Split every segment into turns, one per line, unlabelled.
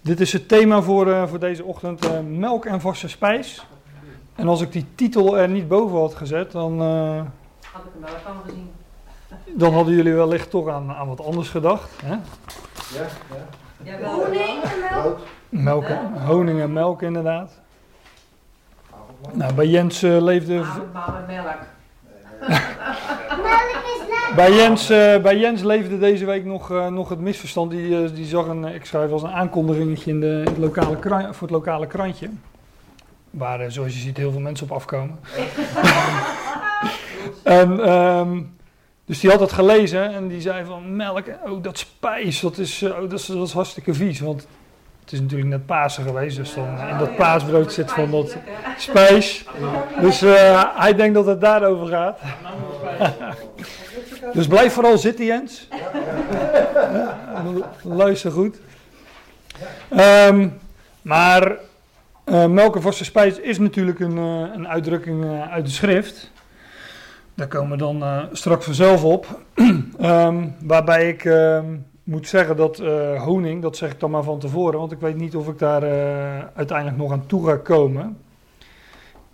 Dit is het thema voor, eh, voor deze ochtend: eh, melk en vaste spijs. En als ik die titel er niet boven had gezet, dan, eh,
Had ik hem wel gezien.
dan hadden jullie wellicht toch aan, aan wat anders gedacht. Hè?
Ja, ja.
Jawel.
Honing en melk.
Melk, en- honing en melk, inderdaad. Nou, bij Jens eh, leefde.
Avondmaal met melk.
Bij Jens, eh, bij Jens leefde deze week nog, eh, nog het misverstand. Die, eh, die zag een, ik schrijf als een aankondigingetje in, de, in het lokale voor het lokale krantje. Waar, zoals je ziet, heel veel mensen op afkomen. en, ehm, dus die had het gelezen en die zei van melk, oh dat spijs, dat is, oh, dat is, dat is hartstikke vies. Want het is natuurlijk net Pasen geweest, dus dan in dat paasbrood zit van dat spijs. Dus eh, hij denkt dat het daarover gaat. Dus blijf vooral zitten, Jens. Luister goed. Ehm, maar eh, melk en vaste spijs is natuurlijk een, eh, een uitdrukking eh, uit de schrift. Daar komen we dan eh, straks vanzelf op. Ehm, waarbij ik ehm, moet zeggen dat eh, honing, dat zeg ik dan maar van tevoren, want ik weet niet of ik daar eh, uiteindelijk nog aan toe ga komen.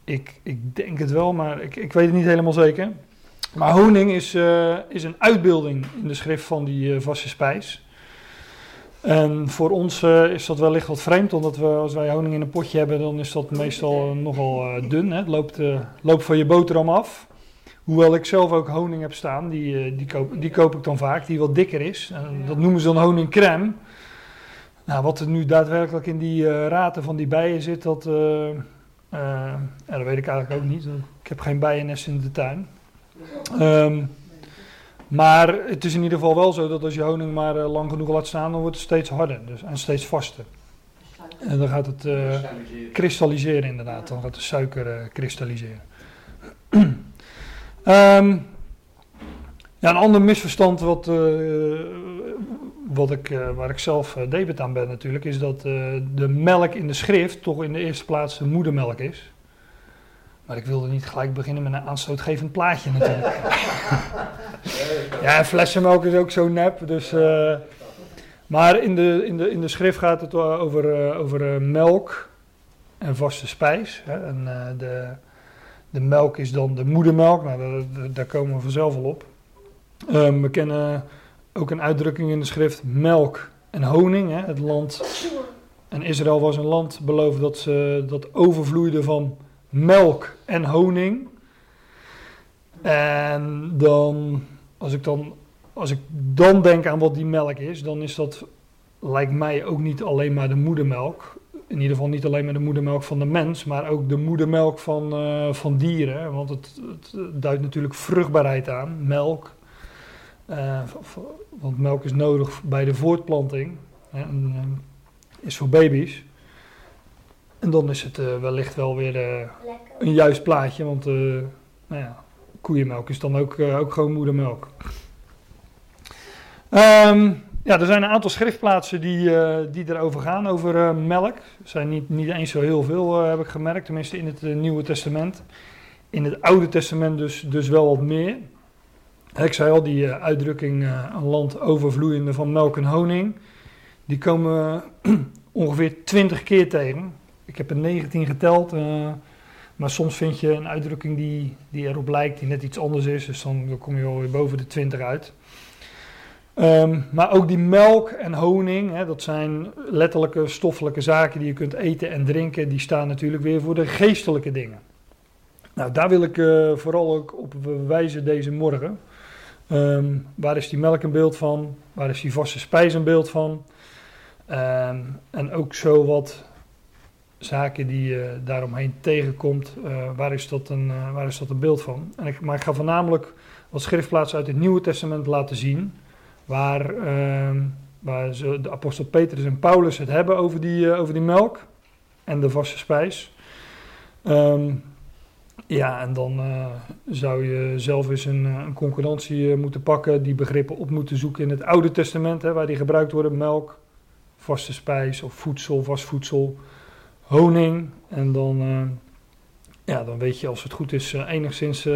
Ik, ik denk het wel, maar ik, ik weet het niet helemaal zeker. Maar honing is, eh, is een uitbeelding in de schrift van die vaste spijs. En voor ons is dat wellicht wat vreemd, omdat we als wij honing in een potje hebben, dan is dat meestal nogal dun. Hè? Het loopt, loopt van je boterham af. Hoewel ik zelf ook honing heb staan, die, eh, die, koop, die koop ik dan vaak, die wat dikker is. En dat noemen ze dan honingcrème. Nou, wat er nu daadwerkelijk in die eh, raten van die bijen zit, dat, eh, ja, dat weet ik eigenlijk ook niet. Ik heb geen bijennest in de tuin. Ehm, maar het is in ieder geval wel zo dat als je honing maar lang genoeg laat staan, dan wordt het steeds harder dus, en steeds vaster. En dan gaat het eh, kristalliseren inderdaad, dan gaat de suiker eh, kristalliseren. Ehm, ja, een ander misverstand wat, eh, wat ik, eh, waar ik zelf uh, debet aan ben natuurlijk, is dat eh, de melk in de schrift toch in de eerste plaats de moedermelk is. Maar ik wilde niet gelijk beginnen met een aanstootgevend plaatje natuurlijk. ja, flessenmelk is ook zo nep, dus... eh, maar in de, in, de, in de schrift gaat het over, eh, over eh, melk en vaste spijs. Hè? En eh, de, de melk is dan de moedermelk, nou, daar, komen we vanzelf al op. Ehm, we kennen ook een uitdrukking in de schrift melk en honing. Hè? Het land, en Israël was een land beloofd dat, ze, dat overvloeide van melk en honing. En dan, als ik dan, als ik dan denk aan wat die melk is, dan is dat, lijkt mij ook niet alleen maar de moedermelk. In ieder geval niet alleen maar de moedermelk van de mens, maar ook de moedermelk van, eh, van dieren. Want het, het duidt natuurlijk vruchtbaarheid aan, melk. Eh, want melk is nodig bij de voortplanting. Hè, en, eh, is voor baby's. En dan is het wellicht wel weer een juist plaatje, want nou ja, koeienmelk is dan ook, ook gewoon moedermelk. Ehm, ja, er zijn een aantal schriftplaatsen die, eh, die erover gaan, over eh, melk. Er zijn niet, niet eens zo heel veel, eh, heb ik gemerkt, tenminste in het Nieuwe Testament. In het Oude Testament dus, dus wel wat meer. Ik zei al, die uitdrukking een land overvloeiende van melk en honing, die komen ongeveer 20 keer tegen. Ik heb er 19 geteld, maar soms vind je een uitdrukking die, die erop lijkt, die net iets anders is. Dus dan, dan kom je alweer boven de 20 uit. Ehm, maar ook die melk en honing, hè, dat zijn letterlijke stoffelijke zaken die je kunt eten en drinken. Die staan natuurlijk weer voor de geestelijke dingen. Nou, daar wil ik eh, vooral ook op wijzen deze morgen. Ehm, waar is die melk een beeld van? Waar is die vaste spijs een beeld van? Ehm, en ook zo wat zaken die je daaromheen tegenkomt, eh, waar, is dat een, eh, waar is dat een beeld van? En ik, maar ik ga voornamelijk wat schriftplaatsen uit het Nieuwe Testament laten zien, waar, ehm, waar de apostel Petrus en Paulus het hebben over die, eh, over die melk en de vaste spijs. Ehm, ja, en dan eh, zou je zelf eens een, eh, een concurrentie moeten pakken, die begrippen op moeten zoeken in het Oude Testament, hè, waar die gebruikt worden, melk, vaste spijs of voedsel, vast voedsel honing. En dan, ja, dan weet je als het goed is enigszins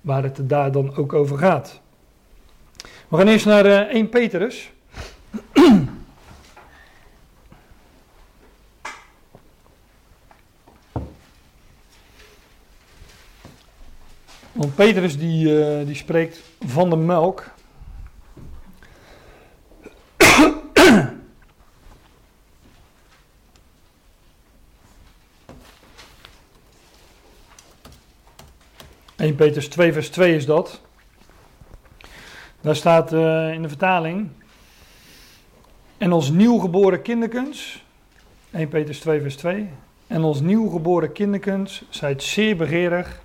waar het daar dan ook over gaat. We gaan eerst naar eh, 1 Petrus. 1 Petrus die, eh, die spreekt van de melk. Petrus 2 vers 2 is dat. Daar staat eh, in de vertaling... ...en als nieuwgeboren kinderkens... 1 Petrus 2 vers 2... ...en als nieuwgeboren kinderkens... ...zijt zeer begeerig...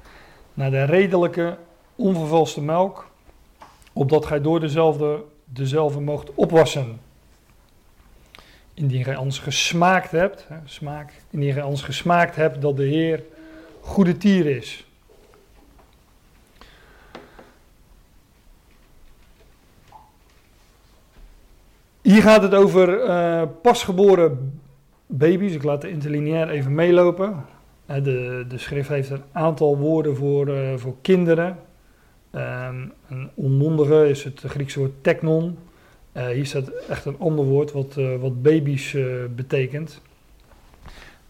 ...naar de redelijke, onvervalste melk... ...opdat gij door dezelfde, dezelfde moogt opwassen... Indien gij anders gesmaakt hebt, smaak, indien gij anders gesmaakt hebt dat de Heer goede tier is. Hier gaat het over eh, pasgeboren baby's. Ik laat de interlineair even meelopen. Eh, de, de schrift heeft een aantal woorden voor, eh, voor kinderen. Um, een onmondige is het Griekse woord teknon. Hier staat echt een ander woord wat, wat baby's betekent.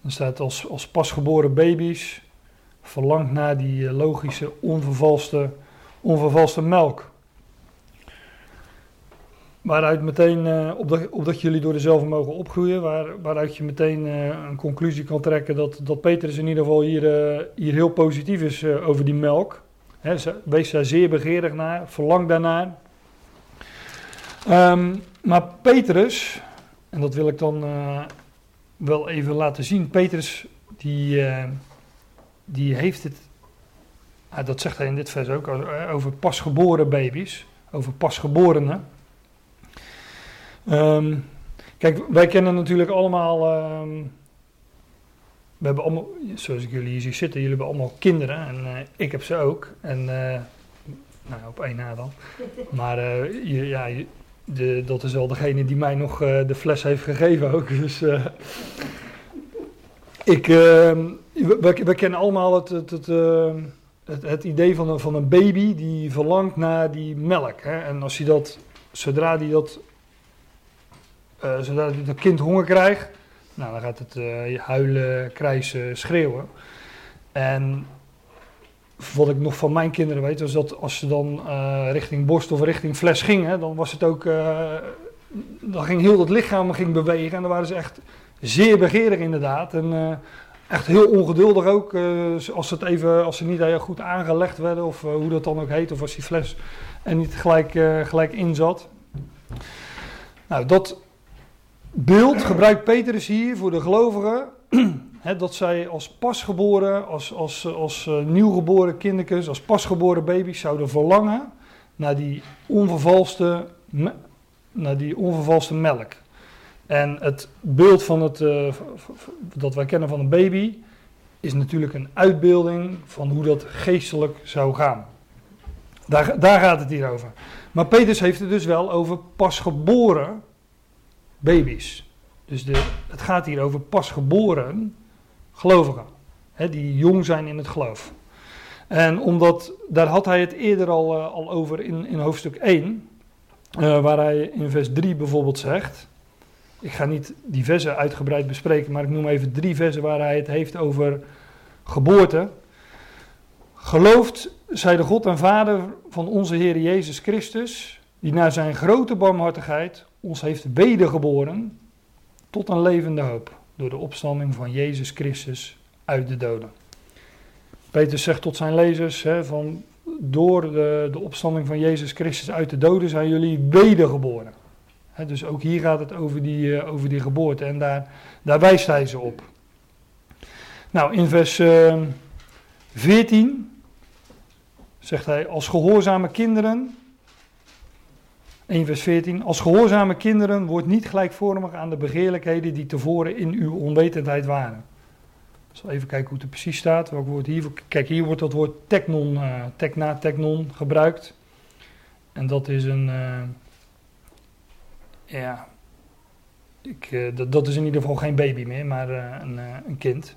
Dan staat als, als pasgeboren baby's verlangt naar die logische, onvervalste, onvervalste melk. Waaruit meteen, opdat jullie door dezelfde mogen opgroeien, waar, waaruit je meteen een conclusie kan trekken dat, dat Petrus in ieder geval hier, hier heel positief is over die melk. Wees daar zeer begeerig naar, verlang daarnaar. Um, maar Petrus, en dat wil ik dan uh, wel even laten zien. Petrus, die, uh, die heeft het, uh, dat zegt hij in dit vers ook, over pasgeboren baby's, over pasgeborenen. Um, kijk, wij kennen natuurlijk allemaal, um, we hebben allemaal, zoals ik jullie hier zie zitten, jullie hebben allemaal kinderen en eh, ik heb ze ook. En, nou, op één na dan. Maar je, ja, je, de, dat is wel degene die mij nog de fles heeft gegeven ook. Dus ik, uh, we, we, kennen allemaal het, het, het, het, het idee van een, van een baby die verlangt naar die melk. Hè? En als hij dat, zodra die dat, zodra die dat kind honger krijgt, nou, dan gaat het huilen, krijsen, schreeuwen. En wat ik nog van mijn kinderen weet, was dat als ze dan uh, richting borst of richting fles gingen, dan was het ook, dan ging heel dat lichaam ging bewegen en dan waren ze echt zeer begeerig inderdaad. En echt heel ongeduldig ook, als, het even, als ze niet heel goed aangelegd werden of hoe dat dan ook heet, of als die fles er niet gelijk, gelijk in zat. Nou, dat beeld gebruikt Petrus hier voor de gelovigen dat zij als pasgeboren, als, als, als uh, nieuwgeboren kindertjes, als pasgeboren baby's zouden verlangen naar die onvervalste, naar die onvervalste melk. En het beeld van het, uh, dat wij kennen van een baby is natuurlijk een uitbeelding van hoe dat geestelijk zou gaan. Daar, daar gaat het hier over. Maar Petrus heeft het dus wel over pasgeboren baby's. Dus de, het gaat hier over pasgeboren gelovigen. Hè, die jong zijn in het geloof. En omdat, daar had hij het eerder al, uh, al over in, in hoofdstuk 1, uh, waar hij in vers 3 bijvoorbeeld zegt. Ik ga niet die versen uitgebreid bespreken, maar ik noem even drie versen waar hij het heeft over geboorte. Gelooft zij de God en Vader van onze Heer Jezus Christus, die naar zijn grote barmhartigheid ons heeft wedergeboren tot een levende hoop door de opstanding van Jezus Christus uit de doden. Petrus zegt tot zijn lezers: hè, van, door de, de opstanding van Jezus Christus uit de doden zijn jullie wedergeboren. Hè, dus ook hier gaat het over die, uh, over die geboorte en daar, daar wijst hij ze op. Nou, in vers uh, ehm, 14 zegt hij: Als gehoorzame kinderen 1 vers 14. Als gehoorzame kinderen wordt niet gelijkvormig aan de begeerlijkheden die tevoren in uw onwetendheid waren. Ik zal even kijken hoe het er precies staat. Welk woord hier? Kijk, hier wordt dat woord technon, uh, tekna, technon gebruikt. En dat is een. Uh, ja. Ik, dat, dat, is in ieder geval geen baby meer, maar een, een, kind.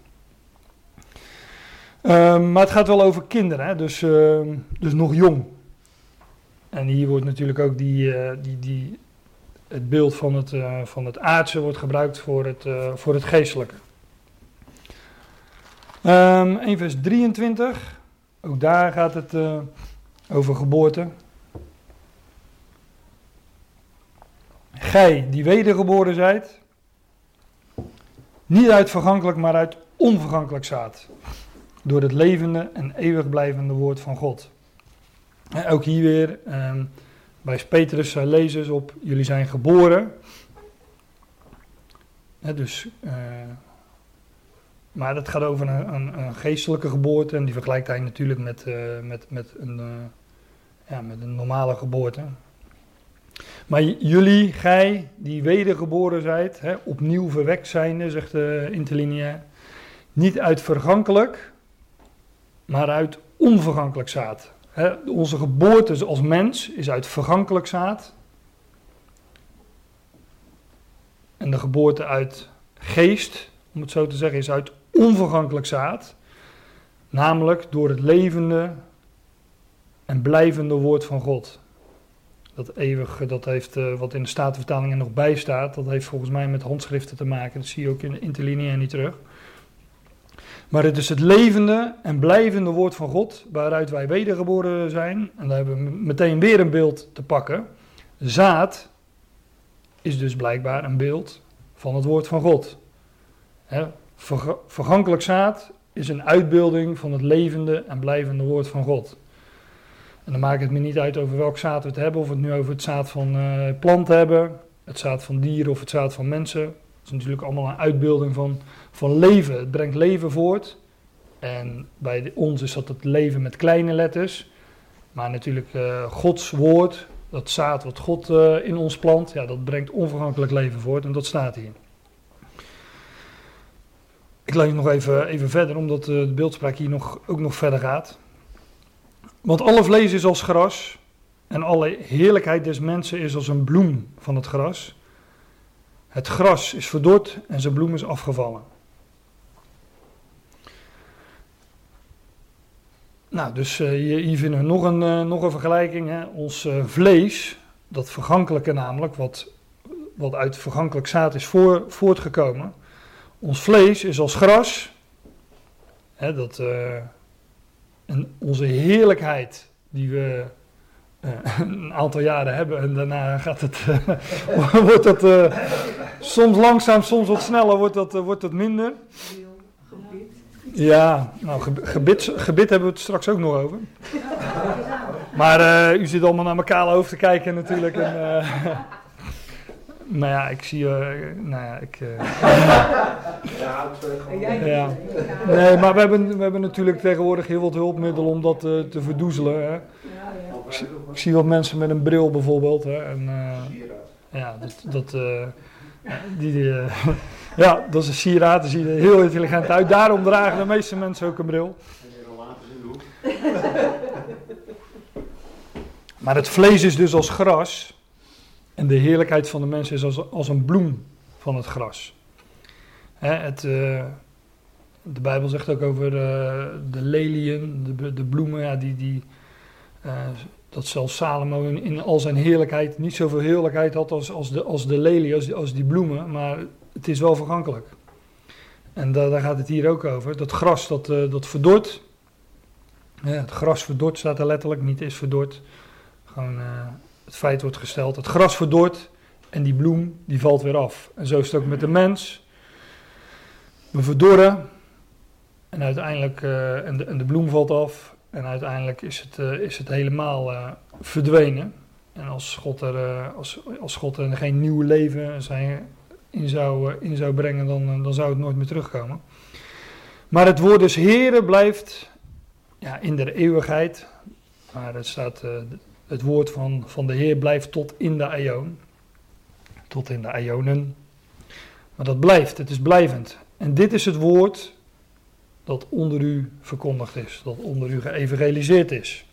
Ehm, maar het gaat wel over kinderen, hè? Dus, ehm, dus nog jong. En hier wordt natuurlijk ook die, uh, die, die, het beeld van het, uh, van het aardse wordt gebruikt voor het, uh, voor het geestelijke. Um, 1 vers 23. Ook daar gaat het over geboorte. Gij die wedergeboren zijt, niet uit vergankelijk, maar uit onvergankelijk zaad. Door het levende en eeuwig blijvende woord van God. Ook hier weer, eh, bij Petrus uh, lezen ze op, jullie zijn geboren. dus, uh, maar dat gaat over een, een, een, geestelijke geboorte en die vergelijkt hij natuurlijk met, uh, met, met, een, ja, met een normale geboorte. Maar jullie, gij, die wedergeboren zijt, hè, opnieuw verwekt zijnde, zegt de interlineair, niet uit vergankelijk, maar uit onvergankelijk zaad onze geboorte als mens is uit vergankelijk zaad. En de geboorte uit geest, om het zo te zeggen, is uit onvergankelijk zaad. Namelijk door het levende en blijvende woord van God. Dat eeuwige, dat heeft, uh, wat in de Statenvertalingen nog bij staat, dat heeft volgens mij met handschriften te maken. Dat zie je ook in de interlineair niet terug. Maar het is het levende en blijvende woord van God, waaruit wij wedergeboren zijn. En daar hebben we meteen weer een beeld te pakken. Zaad is dus blijkbaar een beeld van het woord van God. vergankelijk zaad is een uitbeelding van het levende en blijvende woord van God. En dan maakt het me niet uit over welk zaad we het hebben, of we het nu over het zaad van uh, planten hebben, het zaad van dieren of het zaad van mensen. Is natuurlijk allemaal een uitbeelding van van leven. Het brengt leven voort. En bij ons is dat het leven met kleine letters. Maar natuurlijk uh, Gods woord, dat zaad wat God uh, in ons plant, ja, dat brengt onvergankelijk leven voort. En dat staat hier. Ik lees nog even, even verder, omdat uh, de beeldspraak hier nog, ook nog verder gaat. Want alle vlees is als gras. En alle heerlijkheid des mensen is als een bloem van het gras. Het gras is verdord en zijn bloem is afgevallen. Nou, dus uh, hier, vinden we nog een, uh, nog een vergelijking. Hè. Ons uh, vlees, dat vergankelijke namelijk, wat, wat uit vergankelijk zaad is voor, voortgekomen. Ons vlees is als gras. Hè, dat, en onze heerlijkheid die we een aantal jaren hebben en daarna gaat het, wordt dat soms langzaam, soms wat sneller, wordt dat, wordt dat minder. Ja, nou, gebit, gebit hebben we het straks ook nog over. Maar u zit allemaal naar elkaar hoofd te kijken natuurlijk. En, nou ja, ik zie... Nou ja, ik... ja, Nee, maar we hebben, we hebben natuurlijk tegenwoordig heel wat hulpmiddelen om dat te verdoezelen. Hè. Ik, zie wat mensen met een bril bijvoorbeeld. Hè, en, ja, dat... dat die, die ja, dat is een sieraad, dat ziet er heel intelligent uit. Daarom dragen de meeste mensen ook een bril. Maar het vlees is dus als gras. En de heerlijkheid van de mensen is als, als een bloem van het gras. Hè, het, de Bijbel zegt ook over uh, de leliën, de, de bloemen, ja, die, die, dat zelfs Salomo in, al zijn heerlijkheid niet zoveel heerlijkheid had als, als, de, als de lelie, als, als die bloemen. Maar het is wel vergankelijk. En daar, gaat het hier ook over. Dat gras dat, uh, dat verdort. Het gras verdort staat er letterlijk, niet is verdord. Gewoon uh, het feit wordt gesteld. Het gras verdort en die bloem die valt weer af. En zo is het ook met de mens. We verdorren en uiteindelijk, uh, en, de, en, de, bloem valt af. En uiteindelijk is het, is het helemaal verdwenen. En als God er, als, als God er geen nieuw leven zijn in zou, eh, in zou brengen, dan, eh, dan zou het nooit meer terugkomen. Maar het woord dus Heren blijft ja, in de eeuwigheid. Maar het staat, uh, het woord van, van de Heer blijft tot in de eon. Tot in de eonen. Maar dat blijft, het is blijvend. En dit is het woord dat onder u verkondigd is, dat onder u geëvangeliseerd is.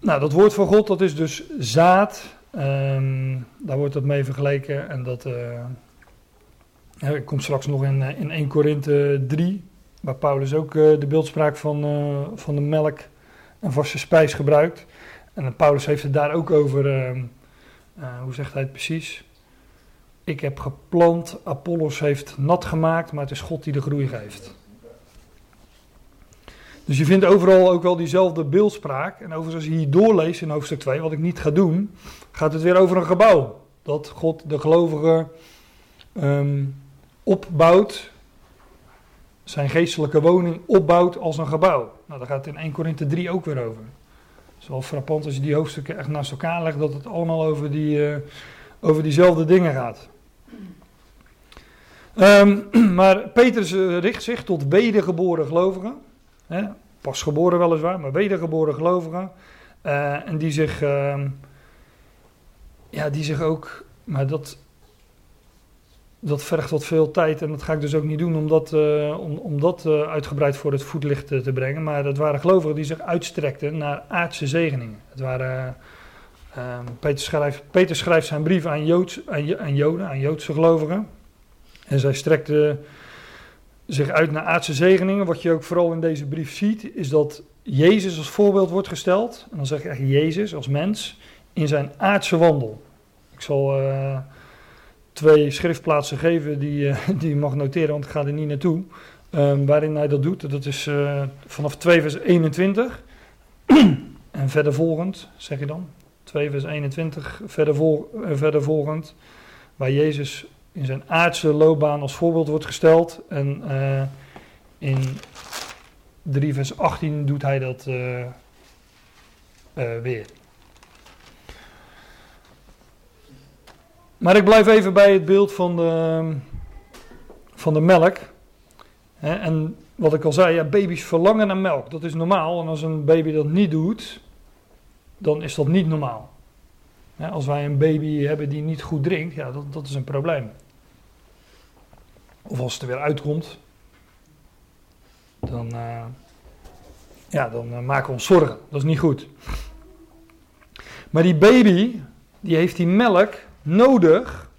Nou, dat woord van God, dat is dus zaad Um, daar wordt dat mee vergeleken en dat uh, ik kom straks nog in, eh, in 1 Korinthe 3, waar Paulus ook uh, de beeldspraak van, van de melk en vaste spijs gebruikt. En Paulus heeft het daar ook over, ehm, hoe zegt hij het precies? Ik heb geplant, Apollos heeft nat gemaakt, maar het is God die de groei geeft. Dus je vindt overal ook wel diezelfde beeldspraak. En overigens als je hier doorleest in hoofdstuk 2, wat ik niet ga doen, gaat het weer over een gebouw. Dat God de gelovigen ehm, opbouwt, zijn geestelijke woning opbouwt als een gebouw. Nou, daar gaat het in 1 Korinthe 3 ook weer over. Het is wel frappant als je die hoofdstukken echt naast elkaar legt, dat het allemaal over, die, eh, over diezelfde dingen gaat. Ehm, maar Petrus eh, richt zich tot wedergeboren gelovigen. Hè? Pas geboren weliswaar, maar wedergeboren gelovigen. Eh, en die zich, ehm, ja, die zich ook, maar dat, dat vergt wat veel tijd en dat ga ik dus ook niet doen om dat, eh, om, om dat uitgebreid voor het voetlicht te, brengen. Maar het waren gelovigen die zich uitstrekten naar aardse zegeningen. Het waren, ehm, Peter, schrijft, Peter schrijft zijn brief aan, Joods, aan, aan Joden, aan Joodse gelovigen. En zij strekten zich uit naar aardse zegeningen. Wat je ook vooral in deze brief ziet, is dat Jezus als voorbeeld wordt gesteld. En dan zeg ik echt Jezus als mens in zijn aardse wandel. Ik zal eh, twee schriftplaatsen geven die, eh, die je mag noteren, want ik ga er niet naartoe. Ehm, waarin hij dat doet. Dat is eh, vanaf 2 vers 21 en verder volgend, zeg je dan. 2 vers 21, verder, vol, verder volgend. Waar Jezus in zijn aardse loopbaan als voorbeeld wordt gesteld. En eh, in 3 vers 18 doet hij dat eh, eh, weer. Maar ik blijf even bij het beeld van de, van de melk. En wat ik al zei, ja, baby's verlangen naar melk. Dat is normaal. En als een baby dat niet doet, dan is dat niet normaal. Als wij een baby hebben die niet goed drinkt, ja, dat, dat is een probleem. Of als het er weer uitkomt, dan, eh, ja, dan eh, maken we ons zorgen. Dat is niet goed. Maar die baby, die heeft die melk nodig.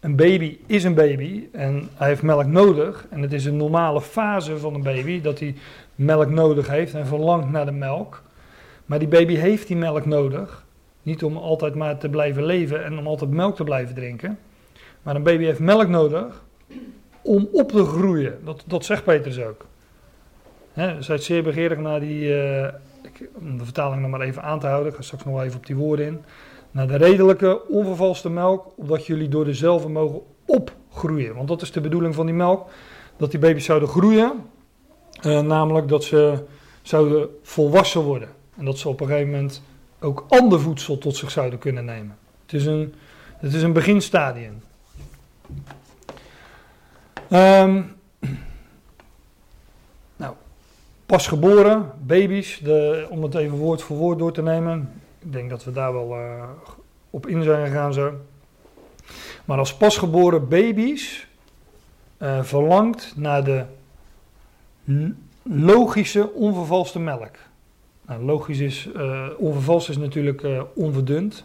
Een baby is een baby en hij heeft melk nodig. En het is een normale fase van een baby dat hij melk nodig heeft en verlangt naar de melk. Maar die baby heeft die melk nodig. Niet om altijd maar te blijven leven en om altijd melk te blijven drinken. Maar een baby heeft melk nodig om op te groeien. Dat, dat zegt Petrus ook. Hè, zijt zeer begeerig naar die, eh, ik, om de vertaling nog maar even aan te houden, ik ga straks nog even op die woorden in. Naar de redelijke, onvervalste melk, opdat jullie door dezelfde mogen opgroeien. Want dat is de bedoeling van die melk, dat die baby's zouden groeien. eh, namelijk dat ze zouden volwassen worden. En dat ze op een gegeven moment ook ander voedsel tot zich zouden kunnen nemen. Het is een, het is een beginstadium. Ehm, nou, pas geboren, baby's, de, om het even woord voor woord door te nemen. Ik denk dat we daar wel eh, op in zijn gegaan zo. Maar als pasgeboren baby's eh, verlangt naar de logische, onvervalste melk. Nou, logisch is, eh onvervalst is natuurlijk onverdund.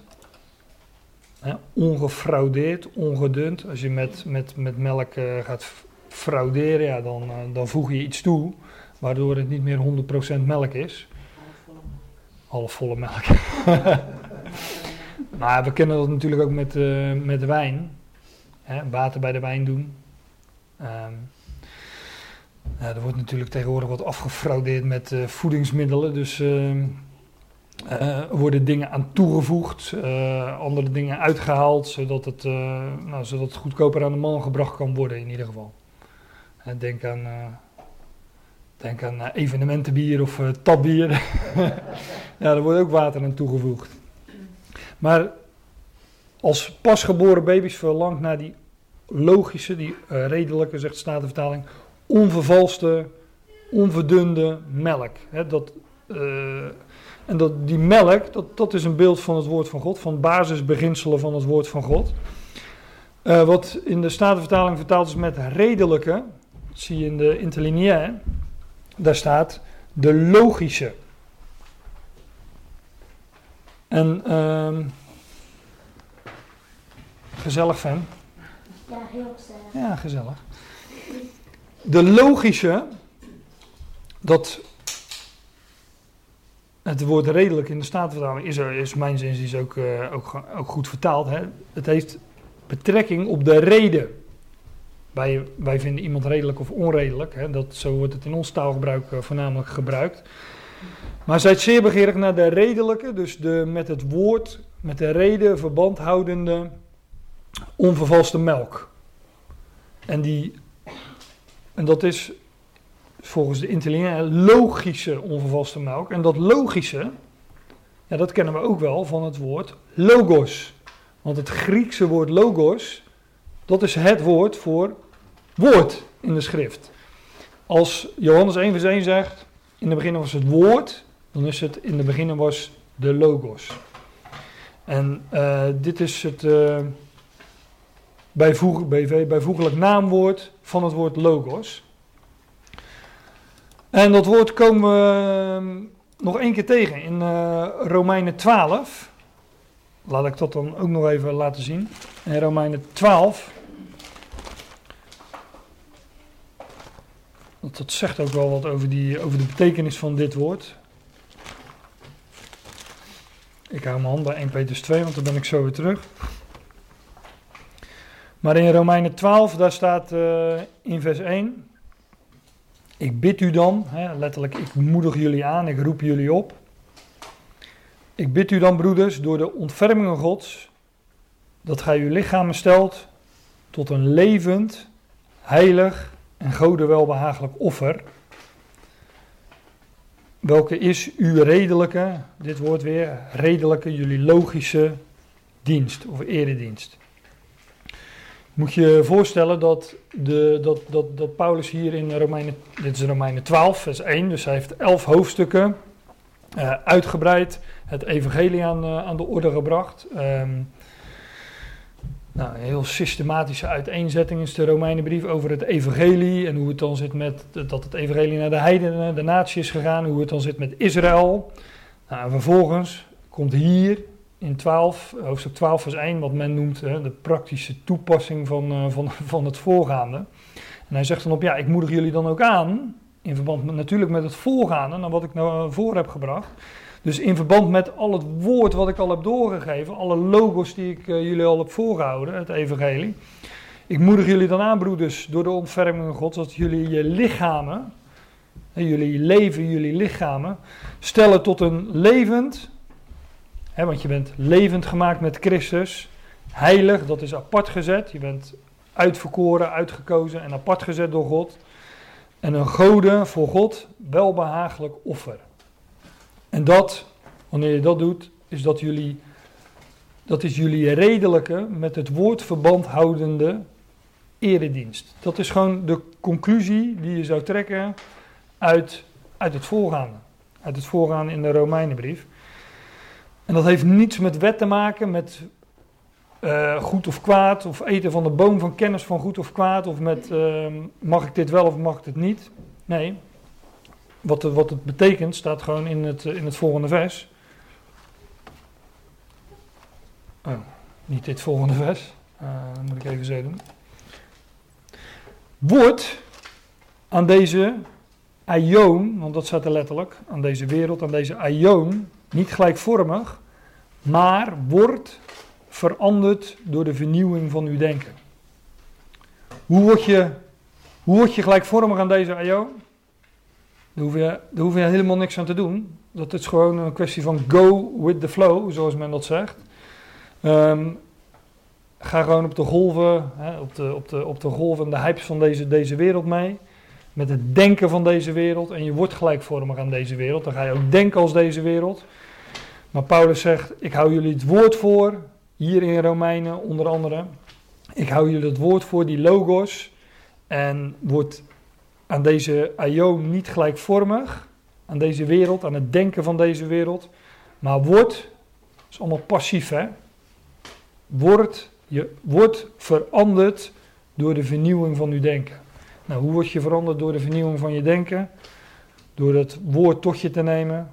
Ongefraudeerd, ongedund. Als je met, met, met melk eh, gaat frauderen, ja, dan, eh, dan voeg je iets toe, waardoor het niet meer 100% melk is. Halfvolle melk. maar we kennen dat natuurlijk ook met, eh, met wijn. Hè, water bij de wijn doen. Ehm, er wordt natuurlijk tegenwoordig wat afgefraudeerd met voedingsmiddelen. Dus er worden dingen aan toegevoegd, eh, andere dingen uitgehaald, zodat het, eh, nou, zodat het goedkoper aan de man gebracht kan worden in ieder geval. Denk aan, denk aan evenementenbier of tapbier. ja, er wordt ook water aan toegevoegd. Maar als pasgeboren baby's verlangt naar die logische, die redelijke, zegt de Statenvertaling, onvervalste, onverdunde melk. Hè, dat, en dat, die melk, dat, dat is een beeld van het woord van God, van basisbeginselen van het woord van God. Eh, wat in de Statenvertaling vertaald is met redelijke, dat zie je in de interlineair, daar staat de logische. En ehm, gezellig fan.
Ja, heel gezellig.
Ja, gezellig. De logische, dat het woord redelijk in de Statenvertaling is, is mijn zin is ook, eh, ook, ook goed vertaald. Hè? Het heeft betrekking op de reden. Wij, wij vinden iemand redelijk of onredelijk. Hè? Dat, zo wordt het in ons taalgebruik eh, voornamelijk gebruikt. Maar zijt zeer begeerig naar de redelijke, dus de, met het woord, met de reden verband houdende, onvervalste melk. En, die, en dat is volgens de intelligente logische onvervalste melk. En dat logische, ja, dat kennen we ook wel van het woord logos. Want het Griekse woord logos, dat is het woord voor woord in de schrift. Als Johannes 1 vers 1 zegt, in de beginnen was het woord, dan is het in de beginnen was de logos. En uh, dit is het uh, bijvoeg, bijvoeglijk naamwoord van het woord logos. En dat woord komen we nog één keer tegen in uh, Romeinen 12. Laat ik dat dan ook nog even laten zien. In Romeinen 12. Dat, dat zegt ook wel wat over, die, over de betekenis van dit woord. Ik hou mijn hand bij 1 Petrus 2, want dan ben ik zo weer terug. Maar in Romeinen 12, daar staat uh, in vers 1. Ik bid u dan, hè, letterlijk, ik moedig jullie aan, ik roep jullie op. Ik bid u dan, broeders, door de ontfermingen Gods, dat gij uw lichamen stelt tot een levend, heilig en Gode welbehagelijk offer. Welke is uw redelijke, dit woord weer, redelijke, jullie logische dienst of eredienst. Moet je voorstellen dat, de, dat, dat, dat Paulus hier in Romeinen, dit is Romeinen 12, vers 1, dus hij heeft elf hoofdstukken uh, uitgebreid het evangelie aan, uh, aan de orde gebracht. Um, nou, een heel systematische uiteenzetting is de Romeinenbrief over het evangelie en hoe het dan zit met dat het evangelie naar de heidenen, de natie is gegaan, hoe het dan zit met Israël. Nou, en vervolgens komt hier in 12, hoofdstuk 12 vers 1 wat men noemt hè, de praktische toepassing van, uh, van, van het voorgaande. En hij zegt dan op, ja, ik moedig jullie dan ook aan, in verband met, natuurlijk met het voorgaande, naar wat ik nou voor heb gebracht. Dus in verband met al het woord wat ik al heb doorgegeven, alle logos die ik uh, jullie al heb voorgehouden, het evangelie. Ik moedig jullie dan aan, broeders, door de ontferming God, dat jullie je lichamen, jullie leven, jullie lichamen, stellen tot een levend, want je bent levend gemaakt met Christus, heilig, dat is apart gezet, je bent uitverkoren, uitgekozen en apart gezet door God. En een gode voor God welbehagelijk offer. En dat, wanneer je dat doet, is dat jullie, dat is jullie redelijke, met het woord verband houdende eredienst. Dat is gewoon de conclusie die je zou trekken uit, uit het voorgaande. Uit het voorgaande in de Romeinenbrief. En dat heeft niets met wet te maken, met uh, goed of kwaad, of eten van de boom van kennis van goed of kwaad, of met uh, mag ik dit wel of mag ik dit niet. Nee, wat, het, wat het betekent staat gewoon in het, in het volgende vers. Oh, niet dit volgende vers. Uh, moet ik even zo doen. Wordt aan deze aion, want dat staat er letterlijk, aan deze wereld, aan deze aion, niet gelijkvormig, maar wordt veranderd door de vernieuwing van uw denken. Hoe word je, hoe word je gelijkvormig aan deze aion? Daar hoef, je, daar hoef je helemaal niks aan te doen. Dat is gewoon een kwestie van go with the flow, zoals men dat zegt. Um, ga gewoon op de golven, hè, op, de, op, de, op de golven, de hypes van deze, deze wereld mee. Met het denken van deze wereld. En je wordt gelijkvormig aan deze wereld. Dan ga je ook denken als deze wereld. Maar Paulus zegt: Ik hou jullie het woord voor. Hier in Romeinen onder andere. Ik hou jullie het woord voor, die logos. En wordt aan deze aion niet gelijkvormig, aan deze wereld, aan het denken van deze wereld, maar wordt, is allemaal passief hè, wordt, je wordt veranderd door de vernieuwing van uw denken. Nou, hoe word je veranderd door de vernieuwing van je denken? Door het woord tot je te nemen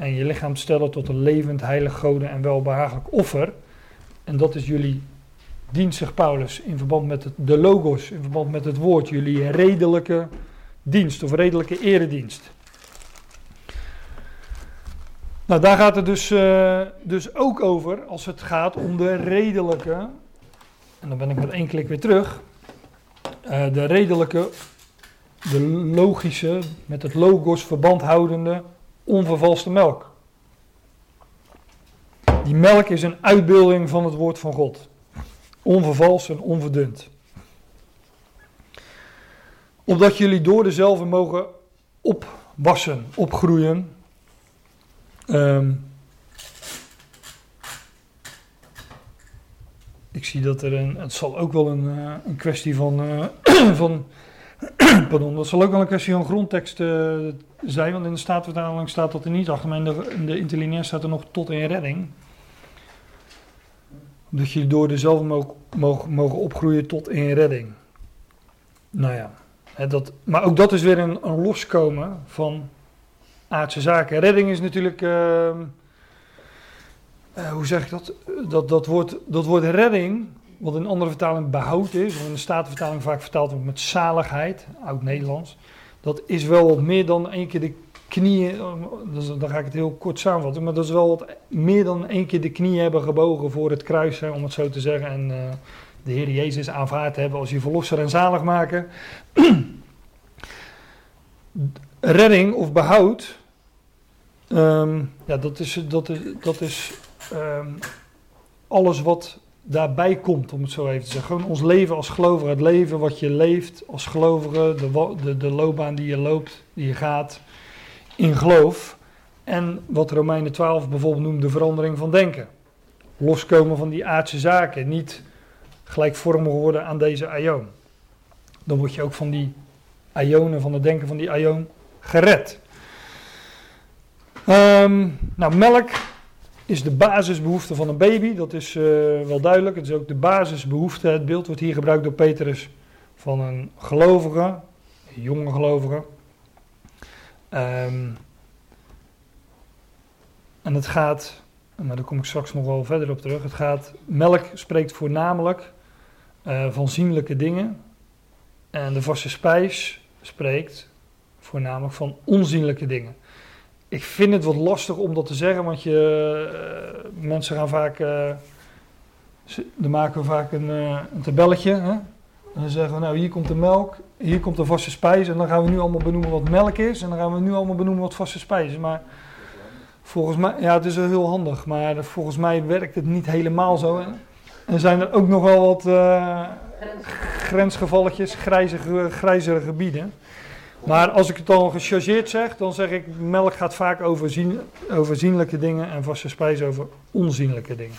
en je lichaam te stellen tot een levend, heilig, goden en welbehagelijk offer. En dat is jullie dient zich Paulus in verband met het, de logos, in verband met het woord, jullie redelijke dienst of redelijke eredienst. Nou, daar gaat het dus, uh, dus ook over als het gaat om de redelijke. En dan ben ik met één klik weer terug. eh, de redelijke, de logische, met het logos verband houdende, onvervalste melk. Die melk is een uitbeelding van het woord van God. Onvervals en onverdund. Opdat jullie door dezelfde mogen opwassen, opgroeien. Ehm, ik zie dat er een, het zal ook wel een, eh, een kwestie van, eh, van pardon, dat zal ook wel een kwestie van grondtekst eh, zijn, want in de Statenvertaling staat dat er niet achter, in de, in interlineair staat er nog tot in redding. Dat jullie door dezelfde mogen, mogen, mogen opgroeien tot in redding. Nou ja, hè, dat, maar ook dat is weer een, een loskomen van aardse zaken. Redding is natuurlijk, ehm, eh, hoe zeg ik dat? Dat, dat, woord, dat woord redding, wat in andere vertalingen behoud is, of in de Statenvertaling vaak vertaald wordt met zaligheid, oud-Nederlands. Dat is wel wat meer dan één keer de knieën, dus dan ga ik het heel kort samenvatten, maar dat is wel wat meer dan één keer de knieën hebben gebogen voor het kruis, hè, om het zo te zeggen. En eh, de Heer Jezus aanvaard hebben als je verlosser en zalig maken. Redding of behoud, ehm, ja, dat is, dat is, dat is ehm, alles wat daarbij komt, om het zo even te zeggen. Gewoon ons leven als gelovige, het leven wat je leeft als gelovige, de, de, de loopbaan die je loopt, die je gaat in geloof. En wat Romeinen 12 bijvoorbeeld noemt, de verandering van denken. Loskomen van die aardse zaken, niet gelijkvormig worden aan deze aion. Dan word je ook van die ionen, van het denken van die aion, gered. Ehm, nou, melk is de basisbehoefte van een baby, dat is eh, wel duidelijk. Het is ook de basisbehoefte, het beeld wordt hier gebruikt door Petrus van een gelovige, een jonge gelovige. Ehm, en het gaat, maar daar kom ik straks nog wel verder op terug. Het gaat, melk spreekt voornamelijk eh, van zienlijke dingen. En de vaste spijs spreekt voornamelijk van onzienlijke dingen. Ik vind het wat lastig om dat te zeggen, want je, eh, mensen gaan vaak, ze- dan maken we vaak een, eh, een tabelletje. Hè? En dan zeggen we, nou hier komt de melk, hier komt de vaste spijs. En dan gaan we nu allemaal benoemen wat melk is. En dan gaan we nu allemaal benoemen wat vaste spijs is. Maar volgens mij, ja het is wel heel handig. Maar volgens mij werkt het niet helemaal zo. En er zijn er ook nog wel wat grensgevalletjes, grijze, grijzere gebieden. Maar als ik het dan gechargeerd zeg, dan zeg ik melk gaat vaak over, zien, zienlijke dingen en vaste spijs over onzienlijke dingen.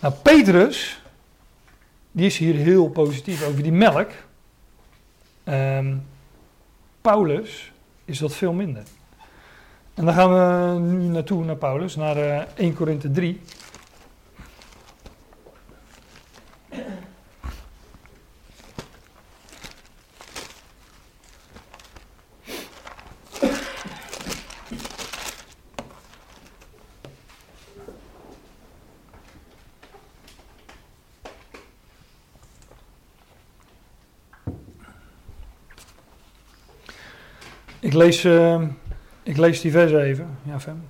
Nou, Petrus, die is hier heel positief over die melk. Ehm, Paulus is dat veel minder. En dan gaan we nu naartoe naar Paulus, naar eh, 1 Korinthe 3. Ik lees, eh, ik lees die vers even. Ja, Fem.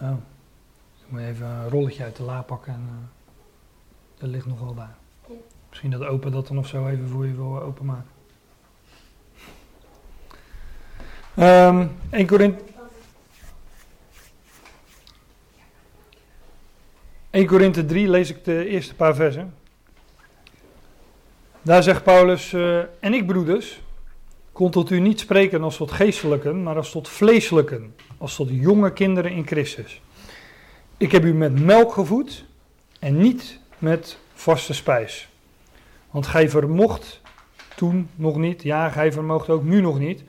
Oh. Ik moet even een rolletje uit de la pakken en dat ligt nog wel daar.
Ja.
Misschien dat opa dat dan of zo even voor je wil eh, openmaken. Ehm 1 Korinthe 1 Korinthe 3 lees ik de eerste paar versen. Daar zegt Paulus, eh, en ik broeders, kon tot u niet spreken als tot geestelijken, maar als tot vleeselijken, als tot jonge kinderen in Christus. Ik heb u met melk gevoed en niet met vaste spijs. Want gij vermocht toen nog niet, ja, gij vermoogt ook nu nog niet,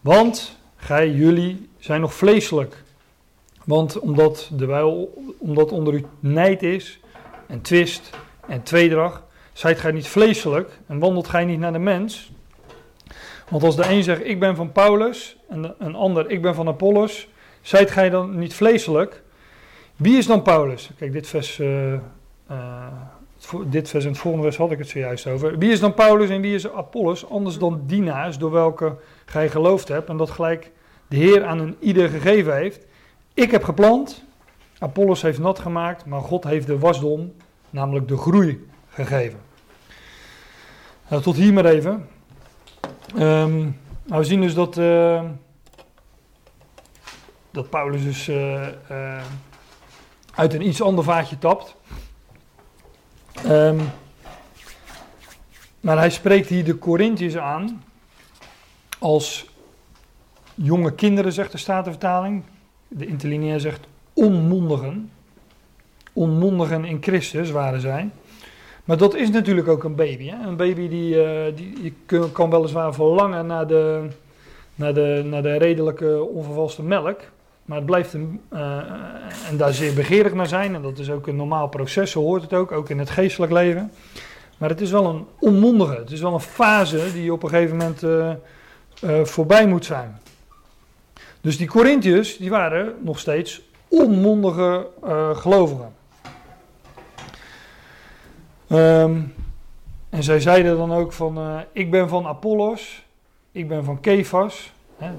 want gij, jullie zijn nog vleeselijk. Want omdat, dewijl, omdat onder u nijd is en twist en tweedrag, zijt gij niet vleeselijk en wandelt gij niet naar de mens. Want als de een zegt, ik ben van Paulus, en een ander, ik ben van Apollos, zijt gij dan niet vleeselijk? Wie is dan Paulus? Kijk, dit vers, vo- dit vers en het volgende vers had ik het zojuist over. Wie is dan Paulus en wie is Apollos? Anders dan dienaars door welke gij geloofd hebt en dat gelijk de Heer aan een ieder gegeven heeft. Ik heb geplant, Apollos heeft nat gemaakt, maar God heeft de wasdom, namelijk de groei, gegeven. Nou, tot hier maar even. Ehm, nou, we zien dus dat, eh, dat Paulus dus eh, eh, uit een iets ander vaatje tapt. Ehm, maar hij spreekt hier de Corinthiërs aan als jonge kinderen, zegt de Statenvertaling. De interlineair zegt onmondigen. Onmondigen in Christus waren zij. Maar dat is natuurlijk ook een baby. Hè? Een baby die, eh, die, die kan weliswaar verlangen naar de, naar, de, naar de redelijke onvervalste melk. Maar het blijft een, eh, en daar zeer begeerig naar zijn. En dat is ook een normaal proces, zo hoort het ook, ook in het geestelijk leven. Maar het is wel een onmondige, het is wel een fase die op een gegeven moment eh, voorbij moet zijn. Dus die Corinthiërs, die waren nog steeds onmondige gelovigen. Ehm, en zij zeiden dan ook van, eh, ik ben van Apollos, ik ben van Kefas. Hè.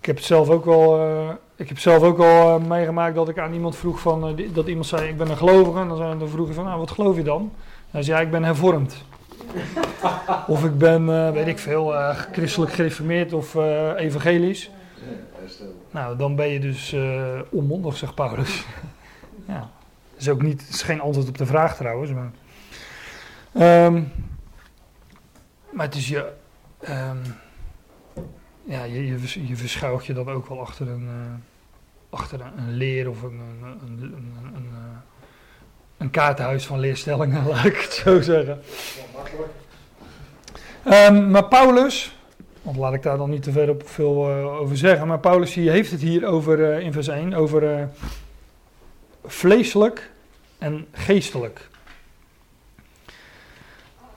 Ik heb het zelf ook al, eh, ik heb zelf ook al eh, meegemaakt dat ik aan iemand vroeg van, die- dat iemand zei, ik ben een gelovige. En dan, dan vroeg je van, nou, wat geloof je dan? En hij zei, ja, ik ben hervormd. of ik ben, eh, weet ik veel, eh, christelijk gereformeerd of eh, evangelisch. Nou, dan ben je dus eh, onmondig, zegt Paulus. ja. Is ook niet, is geen antwoord op de vraag trouwens. Maar, Ehm, maar het is je, ehm, ja, je, je, je verschuilt je dan ook wel achter een, eh, achter een, leer of een, een, een, een, een, eh, kaartenhuis van leerstellingen, laat ik het zo zeggen. Ehm, maar Paulus, want laat ik daar dan niet te ver op veel eh, over zeggen, maar Paulus die heeft het hier over, in vers 1 over vleeselijk en geestelijk.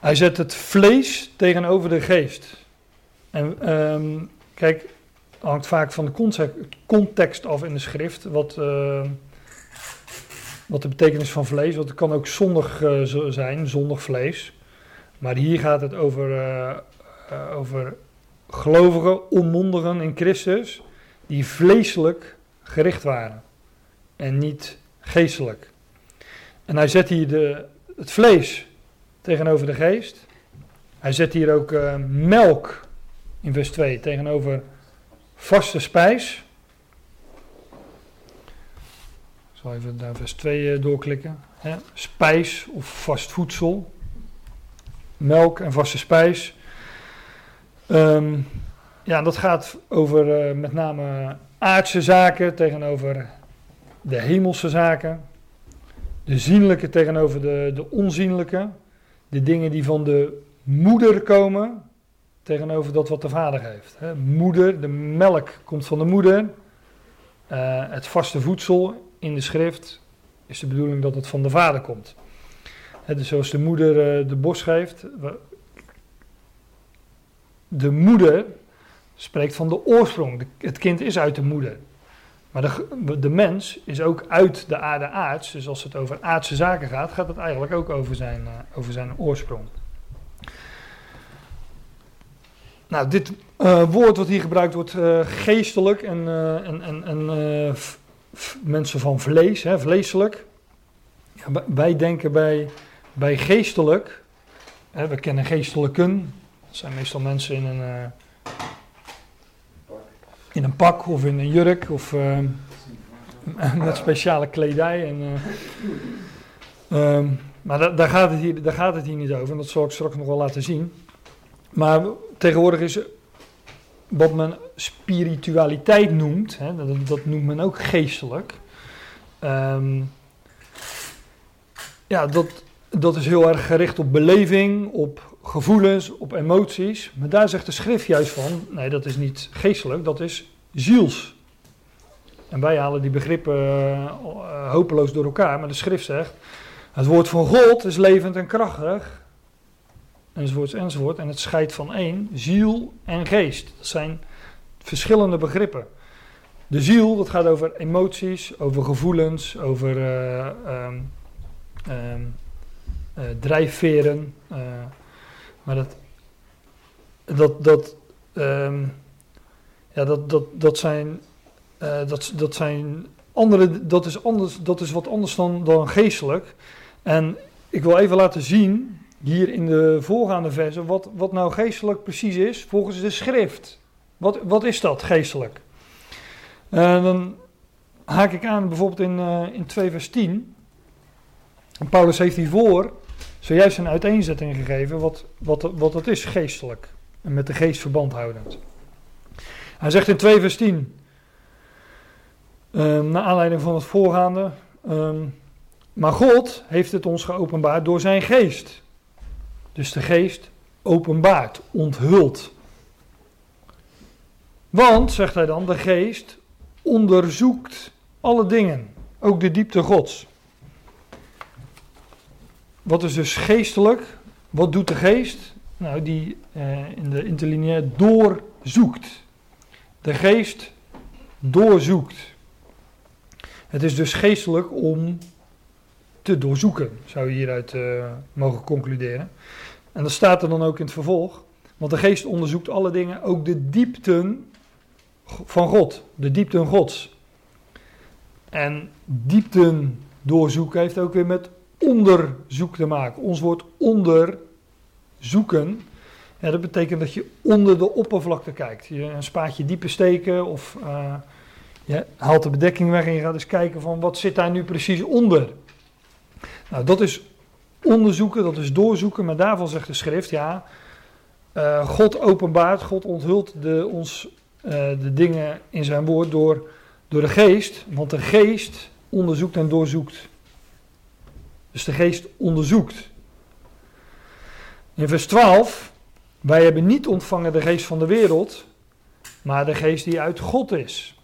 Hij zet het vlees tegenover de geest. En ehm, kijk, hangt vaak van de context, af in de schrift, wat, eh, wat de betekenis van vlees, want het kan ook zondig eh, zijn, zondig vlees. Maar hier gaat het over, eh, over gelovigen, onmondigen in Christus, die vleeselijk gericht waren en niet geestelijk. En hij zet hier de, het vlees tegenover de geest. Hij zet hier ook eh, melk in vers 2 tegenover vaste spijs. Ik zal even naar vers 2 eh, doorklikken. Hè. Spijs of vast voedsel. Melk en vaste spijs. Ehm, ja, dat gaat over eh, met name aardse zaken tegenover de hemelse zaken. De zienlijke tegenover de, de onzienlijke. De dingen die van de moeder komen tegenover dat wat de vader heeft. Hè. Moeder, de melk komt van de moeder. Eh, het vaste voedsel in de schrift is de bedoeling dat het van de vader komt. Hè, dus zoals de moeder eh, de bos geeft. De moeder spreekt van de oorsprong. Het kind is uit de moeder. Maar de, de mens is ook uit de aarde aards. Dus als het over aardse zaken gaat, gaat het eigenlijk ook over zijn, eh, over zijn oorsprong. Nou, dit eh, woord wat hier gebruikt wordt, eh, geestelijk en, en, en, mensen van vlees, hè, vleeselijk. Ja, wij- denken bij, bij geestelijk, hè, we kennen geestelijken, dat zijn meestal mensen in een, in een pak of in een jurk of eh, met speciale kledij. En, eh, ehm, maar da- daar, gaat het hier, daar gaat het hier niet over en dat zal ik straks nog wel laten zien. Maar tegenwoordig is wat men spiritualiteit noemt, hè, dat, dat noemt men ook geestelijk. Ehm, ja, dat, dat is heel erg gericht op beleving, op gevoelens, op emoties. Maar daar zegt de schrift juist van, nee, dat is niet geestelijk, dat is ziels. En wij halen die begrippen eh, hopeloos door elkaar, maar de schrift zegt, het woord van God is levend en krachtig, enzovoorts, enzovoort. En het scheidt van één, ziel en geest. Dat zijn verschillende begrippen. De ziel, dat gaat over emoties, over gevoelens, over eh, drijfveren. Maar dat, dat, dat, ehm, ja, dat, dat, dat zijn, eh, dat, dat zijn andere, dat is, anders, dat is wat anders dan, dan geestelijk. En ik wil even laten zien hier in de voorgaande versen wat, wat nou geestelijk precies is volgens de schrift. Wat, wat is dat geestelijk? En dan haak ik aan bijvoorbeeld in, eh, in 2 vers 10. En Paulus heeft hiervoor zojuist een uiteenzetting gegeven wat, wat, wat dat is geestelijk. En met de geest verband houdend. Hij zegt in 2 vers 10, uh, naar aanleiding van het voorgaande, ehm, maar God heeft het ons geopenbaard door zijn geest. Dus de geest openbaart, onthult. Want, zegt hij dan, de geest onderzoekt alle dingen, ook de diepte Gods. Wat is dus geestelijk? Wat doet de geest? Nou, die eh, in de interlineair doorzoekt. De geest doorzoekt. Het is dus geestelijk om te doorzoeken, zou je hieruit uh, mogen concluderen. En dat staat er dan ook in het vervolg. Want de geest onderzoekt alle dingen, ook de diepten van God, de diepten Gods. En diepten doorzoeken heeft ook weer met onderzoek te maken. Ons woord onderzoeken, ja, dat betekent dat je onder de oppervlakte kijkt. Je een spaatje dieper steken of uh, je haalt de bedekking weg en je gaat eens kijken van wat zit daar nu precies onder. Nou, dat is onderzoeken, dat is doorzoeken, maar daarvan zegt de schrift, ja, uh, God openbaart, God onthult de, ons uh, de dingen in zijn woord door, door de geest, want de geest onderzoekt en doorzoekt. Dus de geest onderzoekt. In vers 12, wij hebben niet ontvangen de geest van de wereld, maar de geest die uit God is.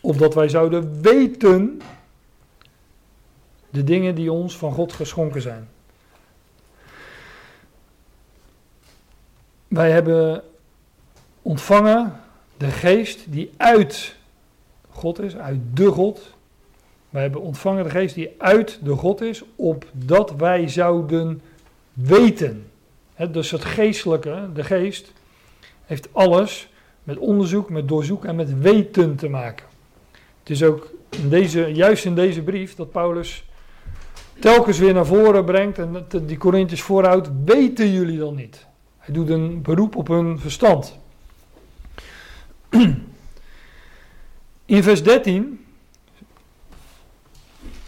Opdat wij zouden weten de dingen die ons van God geschonken zijn. Wij hebben ontvangen de geest die uit God is, uit de God. Wij hebben ontvangen de geest die uit de God is, opdat wij zouden weten. dus het geestelijke, de geest, heeft alles met onderzoek, met doorzoek en met weten te maken. Het is ook in deze, juist in deze brief dat Paulus telkens weer naar voren brengt en die Corinthiërs voorhoudt, weten jullie dan niet? Hij doet een beroep op hun verstand. In vers 13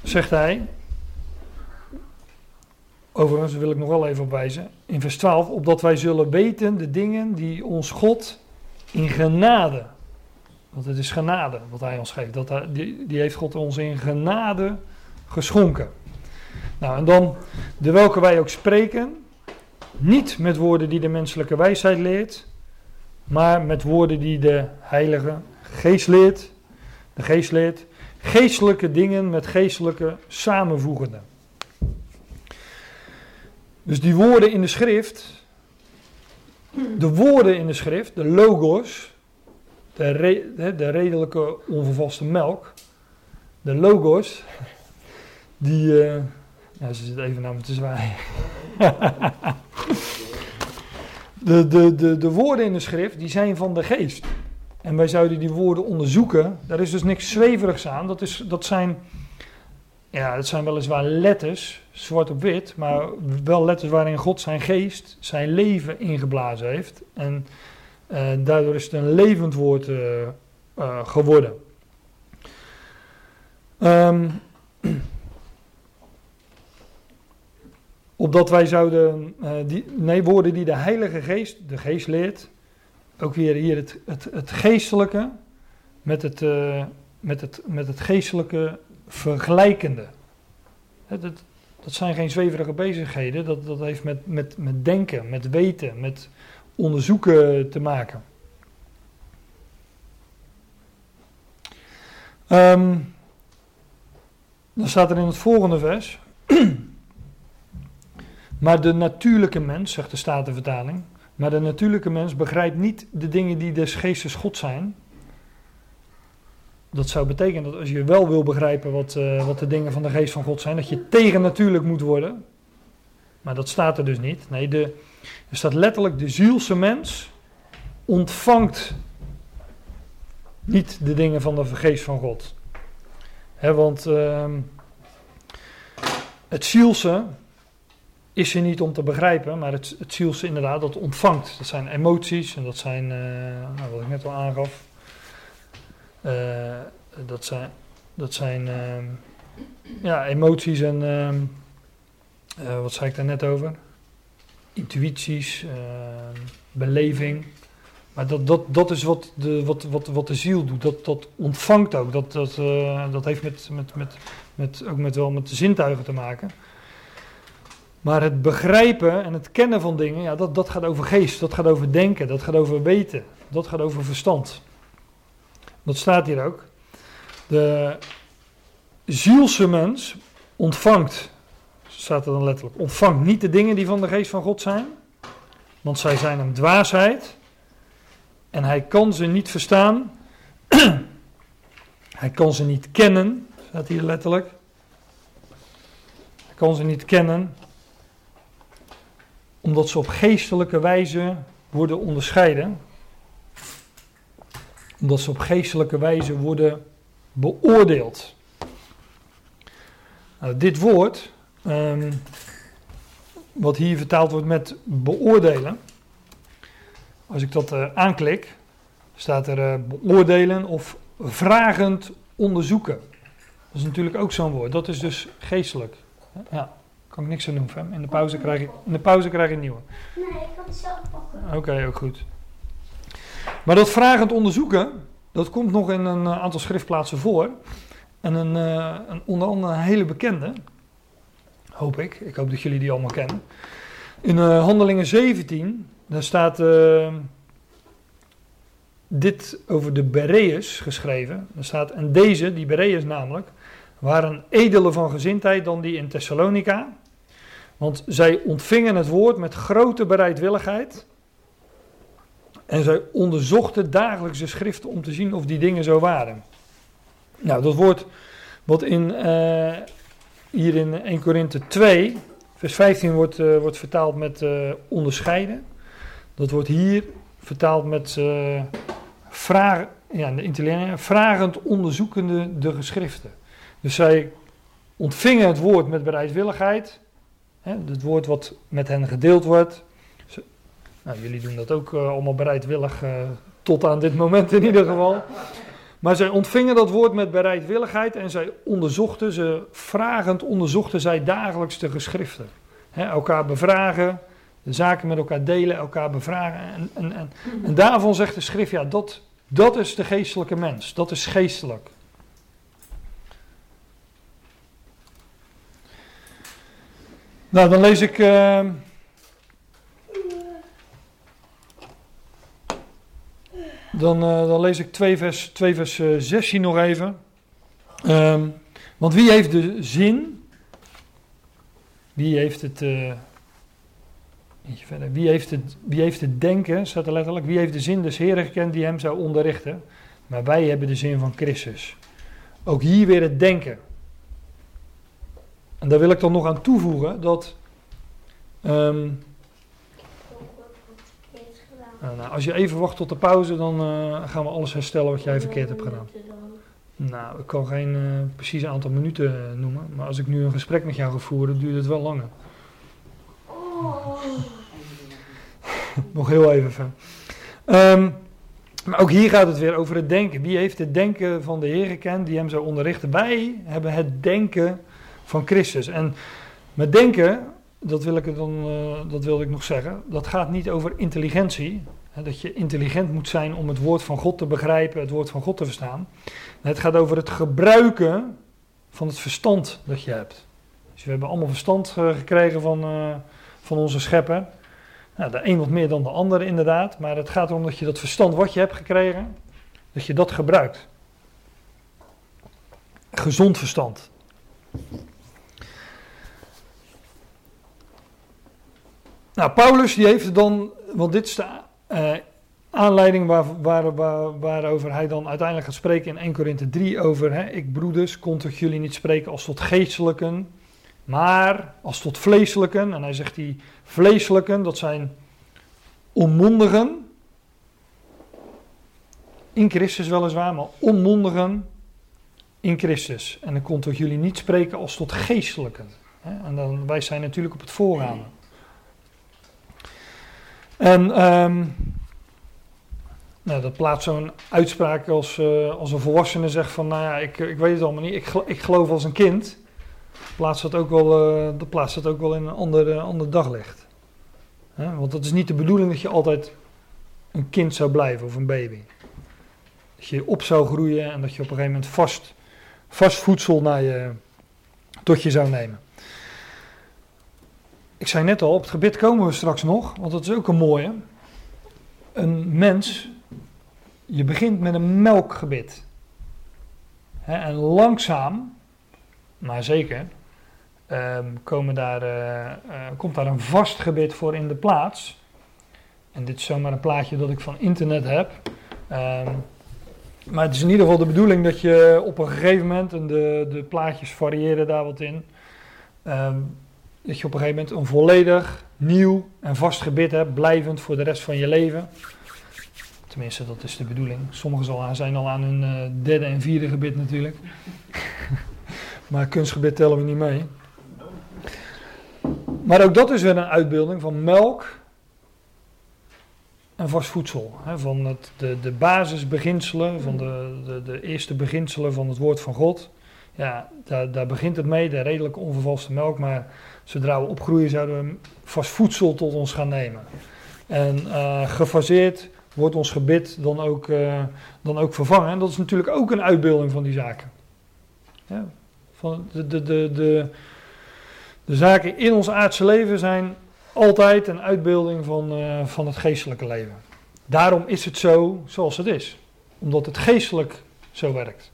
zegt hij, overigens wil ik nog wel even op wijzen, in vers 12, opdat wij zullen weten de dingen die ons God in genade, want het is genade wat hij ons geeft, dat hij, die, die heeft God ons in genade geschonken. Nou, en dan, de welke wij ook spreken, niet met woorden die de menselijke wijsheid leert, maar met woorden die de Heilige Geest leert, de Geest leert, geestelijke dingen met geestelijke samenvoegende. Dus die woorden in de schrift, de woorden in de schrift, de logos, de, de redelijke onvervaste melk, de logos, die, uh, ja, ze zit even naar me te zwaaien. de, de, de, de woorden in de schrift, die zijn van de geest. En wij zouden die woorden onderzoeken. Daar is dus niks zweverigs aan. Dat, is, dat, zijn, ja, dat zijn weliswaar letters, zwart op wit, maar wel letters waarin God zijn geest, zijn leven ingeblazen heeft. En uh, daardoor is het een levend woord uh, uh, geworden. Um, opdat wij zouden, die, nee, woorden die de Heilige Geest, de Geest leert, ook weer hier het, het, het geestelijke met het, uh, met, het, met het geestelijke vergelijkende. dat, dat zijn geen zweverige bezigheden, dat, dat heeft met, met, met denken, met weten, met onderzoeken te maken. Um, dan staat er in het volgende vers. maar de natuurlijke mens, zegt de Statenvertaling, maar de natuurlijke mens begrijpt niet de dingen die des geestes God zijn. Dat zou betekenen dat als je wel wil begrijpen wat, uh, wat de dingen van de geest van God zijn, dat je tegennatuurlijk moet worden. Maar dat staat er dus niet. Nee, de, er staat letterlijk de zielse mens ontvangt niet de dingen van de geest van God. Want uh, het zielse, is er niet om te begrijpen, maar het, het zielse inderdaad, dat ontvangt. Dat zijn emoties en dat zijn, eh, nou, wat ik net al aangaf, Eh, dat zijn, dat zijn ehm, ja, emoties en, ehm, eh, wat zei ik daar net over? Intuïties, ehm, beleving. Maar dat, dat, dat is wat de, wat, wat, wat de ziel doet. Dat, dat ontvangt ook. Dat, dat, eh, dat heeft met, met, met, met, ook met, wel met de zintuigen te maken. Maar het begrijpen en het kennen van dingen, ja, dat, dat gaat over geest, dat gaat over denken, dat gaat over weten, dat gaat over verstand. Dat staat hier ook. De zielse mens ontvangt, staat er dan letterlijk, ontvangt niet de dingen die van de geest van God zijn, want zij zijn hem dwaasheid en hij kan ze niet verstaan, hij kan ze niet kennen, staat hier letterlijk. Hij kan ze niet kennen, omdat ze op geestelijke wijze worden onderscheiden. Omdat ze op geestelijke wijze worden beoordeeld. Nou, dit woord, ehm, wat hier vertaald wordt met beoordelen, als ik dat eh, aanklik, staat er eh, beoordelen of vragend onderzoeken. Dat is natuurlijk ook zo'n woord. Dat is dus geestelijk. Ja, kan ik niks aan doen, Fem. In de pauze krijg ik, in de pauze krijg ik een nieuwe.
Nee, ik kan het zelf pakken.
Oké, ook goed. Maar dat vragend onderzoeken, dat komt nog in een eh, aantal schriftplaatsen voor. En een, eh, een, onder andere een hele bekende, hoop ik. Ik hoop dat jullie die allemaal kennen. In eh, Handelingen 17, daar staat dit over de Bereërs geschreven. Daar staat, en deze, die Bereërs namelijk, waren edele van gezindheid dan die in Thessalonica. Want zij ontvingen het woord met grote bereidwilligheid. En zij onderzochten dagelijks de schriften om te zien of die dingen zo waren. Nou, dat woord wat in, eh, hier in 1 Korinthe 2, vers 15 wordt, eh, wordt vertaald met eh, onderscheiden. Dat wordt hier vertaald met vragen, ja, in de Italiaan, vragend onderzoekende de geschriften. Dus zij ontvingen het woord met bereidwilligheid. Hè, het woord wat met hen gedeeld wordt. Nou, jullie doen dat ook eh, allemaal bereidwillig, eh, tot aan dit moment in ieder geval. Maar zij ontvingen dat woord met bereidwilligheid en zij onderzochten, ze vragend onderzochten zij dagelijks de geschriften. Hè, elkaar bevragen, de zaken met elkaar delen, elkaar bevragen. En, en, en, en daarvan zegt de schrift, ja, dat, dat is de geestelijke mens, dat is geestelijk. Nou, dan lees ik. eh, dan, eh, dan lees ik 2 vers, 2 vers eh, 16 nog even. Ehm, want wie heeft de zin? Wie heeft het. eh, verder. Wie heeft, het, wie heeft het denken, staat er letterlijk. Wie heeft de zin des Heren gekend die hem zou onderrichten? Maar wij hebben de zin van Christus. Ook hier weer het denken. En daar wil ik dan nog aan toevoegen dat.
gedaan.
nou, als je even wacht tot de pauze, dan eh, gaan we alles herstellen wat jij verkeerd hebt gedaan. Nou, ik kan geen eh, precies aantal minuten eh, noemen, maar als ik nu een gesprek met jou ga voeren, duurt het wel langer.
Oh.
Nog heel even. Ehm, maar ook hier gaat het weer over het denken. Wie heeft het denken van de Heer gekend die hem zou onderrichten? Wij hebben het denken van Christus. En met denken, dat wil ik, dan, eh, dat wilde ik nog zeggen, dat gaat niet over intelligentie. Hè, dat je intelligent moet zijn om het woord van God te begrijpen, het woord van God te verstaan. Het gaat over het gebruiken van het verstand dat je hebt. Dus we hebben allemaal verstand eh, gekregen van, eh, van onze schepper. Nou, de een wat meer dan de ander inderdaad, maar het gaat erom dat je dat verstand wat je hebt gekregen, dat je dat gebruikt. Gezond verstand. Nou, Paulus die heeft dan, want dit is de eh, aanleiding waar, waar, waar, waarover hij dan uiteindelijk gaat spreken in 1 Korinthe 3 over, hè, ik broeders, kon tot jullie niet spreken als tot geestelijken, maar als tot vleeselijken. En hij zegt die vleeselijken, dat zijn onmondigen, in Christus weliswaar, maar onmondigen in Christus. En ik kon tot jullie niet spreken als tot geestelijken. Hè? En dan wijst hij natuurlijk op het voorgaande. En ehm, nou, dat plaatst zo'n uitspraak als, eh, als een volwassene zegt van, nou ja, ik, ik weet het allemaal niet, ik, ik geloof als een kind. Plaatst dat ook wel, eh, dat plaatst dat ook wel in een ander, eh, ander daglicht. Hè? Want het is niet de bedoeling dat je altijd een kind zou blijven of een baby. Dat je op zou groeien en dat je op een gegeven moment vast, vast voedsel naar je, tot je zou nemen. Ik zei net al, op het gebit komen we straks nog, want dat is ook een mooie. Een mens, je begint met een melkgebit. En langzaam, maar zeker, ehm, komen daar, eh, eh, komt daar een vast gebit voor in de plaats. En dit is zomaar een plaatje dat ik van internet heb. Ehm, maar het is in ieder geval de bedoeling dat je op een gegeven moment, en de, de plaatjes variëren daar wat in, ehm, dat je op een gegeven moment een volledig nieuw en vast gebit hebt, blijvend voor de rest van je leven. Tenminste, dat is de bedoeling. Sommigen zijn al aan hun eh, derde en vierde gebit natuurlijk. maar kunstgebit tellen we niet mee. Maar ook dat is weer een uitbeelding van melk en vast voedsel. Hè, van het, de, de basisbeginselen, van de, de, de eerste beginselen van het woord van God. Ja, daar, daar begint het mee, de redelijke onvervalste melk. Maar zodra we opgroeien zouden we vast voedsel tot ons gaan nemen. En eh, gefaseerd wordt ons gebit dan ook, eh, dan ook vervangen. En dat is natuurlijk ook een uitbeelding van die zaken. Ja, van de, de, de, de, zaken in ons aardse leven zijn altijd een uitbeelding van, eh, van het geestelijke leven. Daarom is het zo zoals het is. Omdat het geestelijk zo werkt.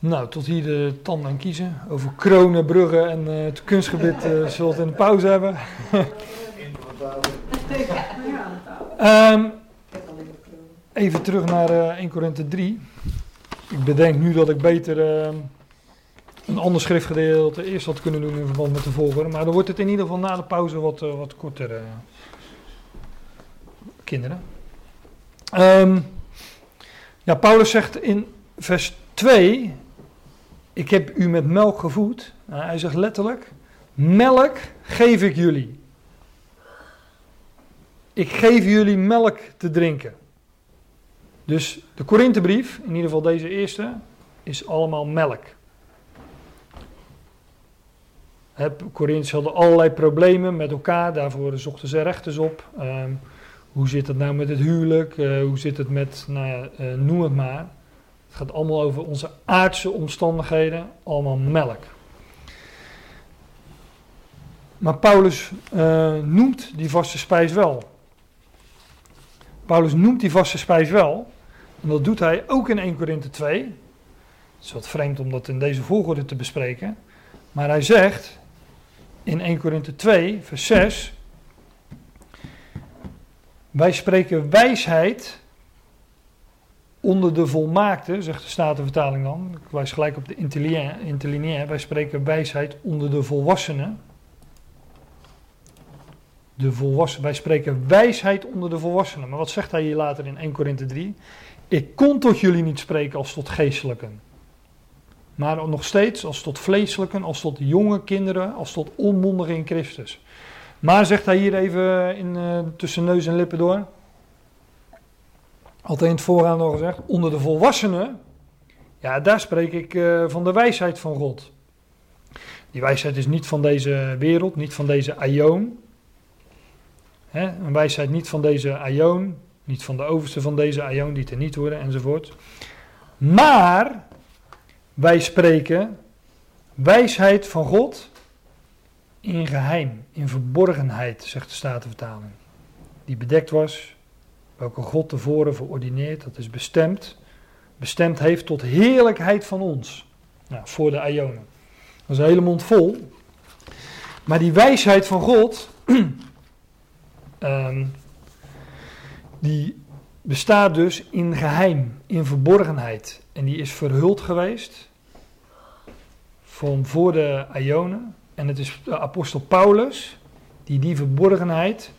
Nou, tot hier de tanden en kiezen. Over kronen, bruggen en eh, het kunstgebit eh, zullen we in de pauze hebben. Ehm, even terug naar eh 1 Korinthe 3. Ik bedenk nu dat ik beter eh, een ander schriftgedeelte eerst had kunnen doen in verband met de volgorde. Maar dan wordt het in ieder geval na de pauze wat, wat korter. kinderen. Ehm, ja, Paulus zegt in vers 2: Ik heb u met melk gevoed. Nou, hij zegt letterlijk: Melk geef ik jullie. Ik geef jullie melk te drinken. Dus de Korinthebrief, in ieder geval deze eerste, is allemaal melk. Corinthiërs hadden allerlei problemen met elkaar, daarvoor zochten ze rechters op. Ehm, hoe zit het nou met het huwelijk? Eh, hoe zit het met, nou ja, eh, noem het maar. Gaat allemaal over onze aardse omstandigheden, allemaal melk. Maar Paulus eh, noemt die vaste spijs wel. Paulus noemt die vaste spijs wel. En dat doet hij ook in 1 Korinthe 2. Het is wat vreemd om dat in deze volgorde te bespreken. Maar hij zegt in 1 Korinthe 2, vers 6. Wij spreken wijsheid onder de volmaakte, zegt de Statenvertaling dan. Ik wijs gelijk op de interlineair. Wij spreken wijsheid onder de volwassenen. De volwassenen. Wij spreken wijsheid onder de volwassenen. Maar wat zegt hij hier later in 1 Korinthe 3? Ik kon tot jullie niet spreken als tot geestelijken. Maar nog steeds als tot vleeselijken, als tot jonge kinderen, als tot onmondigen in Christus. Maar zegt hij hier even in, uh, tussen neus en lippen door. Altijd in het voorgaan nog gezegd. Onder de volwassenen. Ja, daar spreek ik uh, van de wijsheid van God. Die wijsheid is niet van deze wereld, niet van deze aion. Hè, een wijsheid niet van deze aion, niet van de overste van deze aion, die er niet worden, enzovoort. Maar wij spreken wijsheid van God in geheim, in verborgenheid, zegt de Statenvertaling. Die bedekt was, welke God tevoren verordineerd, dat is bestemd, bestemd heeft tot heerlijkheid van ons. Nou, voor de Ionen. Dat is een hele mond vol. Maar die wijsheid van God, um, die bestaat dus in geheim, in verborgenheid. En die is verhuld geweest van voor de Ionen. En het is de apostel Paulus die die verborgenheid,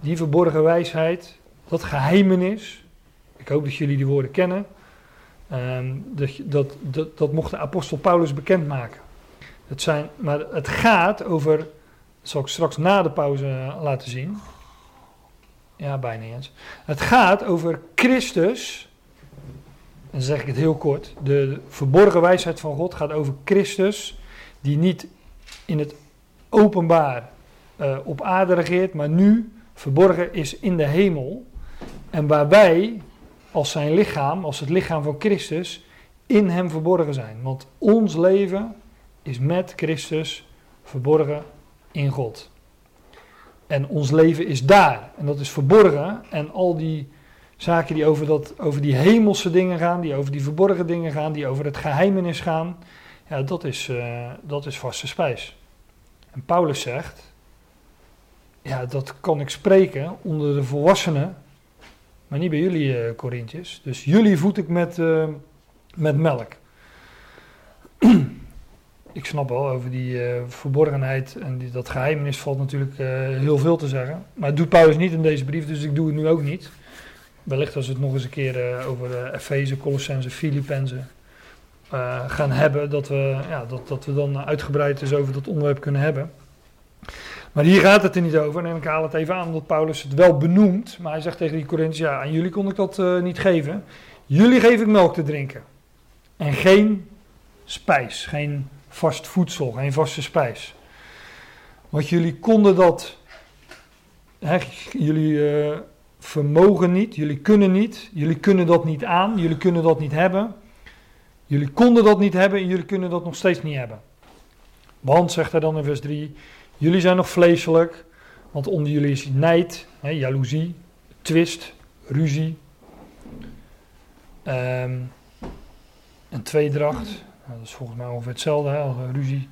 die verborgen wijsheid, dat geheimenis, ik hoop dat jullie die woorden kennen, Ehm, dat, dat, dat, dat mocht de apostel Paulus bekendmaken. Het zijn, maar het gaat over, dat zal ik straks na de pauze eh, laten zien. Ja, bijna eens. Het gaat over Christus, en dan zeg ik het heel kort. De verborgen wijsheid van God gaat over Christus, die niet in het openbaar eh, op aarde regeert, maar nu verborgen is in de hemel. En waar wij als zijn lichaam, als het lichaam van Christus, in hem verborgen zijn. Want ons leven is met Christus verborgen in God. En ons leven is daar. En dat is verborgen. En al die zaken die over, dat, over die hemelse dingen gaan, die over die verborgen dingen gaan, die over het geheimenis gaan, ja, dat is, uh, dat is vaste spijs. En Paulus zegt, ja, dat kan ik spreken onder de volwassenen, maar niet bij jullie, uh. Dus jullie voed ik met, uh, met melk. ik snap wel, over die uh, verborgenheid en dat geheimenis valt natuurlijk heel veel te zeggen. Maar het doet Paulus niet in deze brief, dus ik doe het nu ook niet. Wellicht als we het nog eens een keer over Efeze, Colossense, Filippenzen gaan hebben, dat we, ja, dat, dat we dan uitgebreid dus over dat onderwerp kunnen hebben. Maar hier gaat het er niet over. En ik haal het even aan omdat Paulus het wel benoemt. Maar hij zegt tegen die Corinthiërs, ja, aan jullie kon ik dat uh, niet geven. Jullie geef ik melk te drinken. En geen spijs, geen vast voedsel, geen vaste spijs. Want jullie konden dat, hè, jullie uh, vermogen niet, jullie kunnen niet, jullie kunnen dat niet aan, jullie kunnen dat niet hebben. Jullie konden dat niet hebben en jullie kunnen dat nog steeds niet hebben. Want, zegt hij dan in vers 3, Jullie zijn nog vleeselijk, want onder jullie is nijd, hè, jaloezie, twist, ruzie um, en tweedracht. Dat is volgens mij ongeveer hetzelfde, hè, ruzie.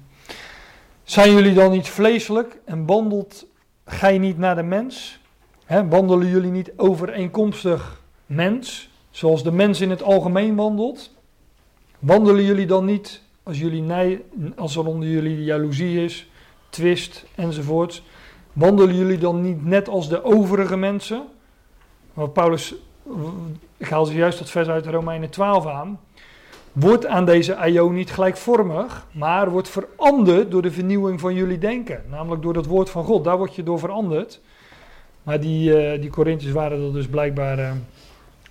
Zijn jullie dan niet vleeselijk en wandelt gij niet naar de mens? Hè, wandelen jullie niet overeenkomstig mens, zoals de mens in het algemeen wandelt? Wandelen jullie dan niet, als, jullie nij, als er onder jullie jaloezie is, twist enzovoorts. Wandelen jullie dan niet net als de overige mensen? Want Paulus, ik haal ze juist dat vers uit Romeinen 12 aan. Wordt aan deze aion niet gelijkvormig, maar wordt veranderd door de vernieuwing van jullie denken. Namelijk door het woord van God, daar word je door veranderd. Maar die, uh, die Corinthiërs waren er dus blijkbaar uh,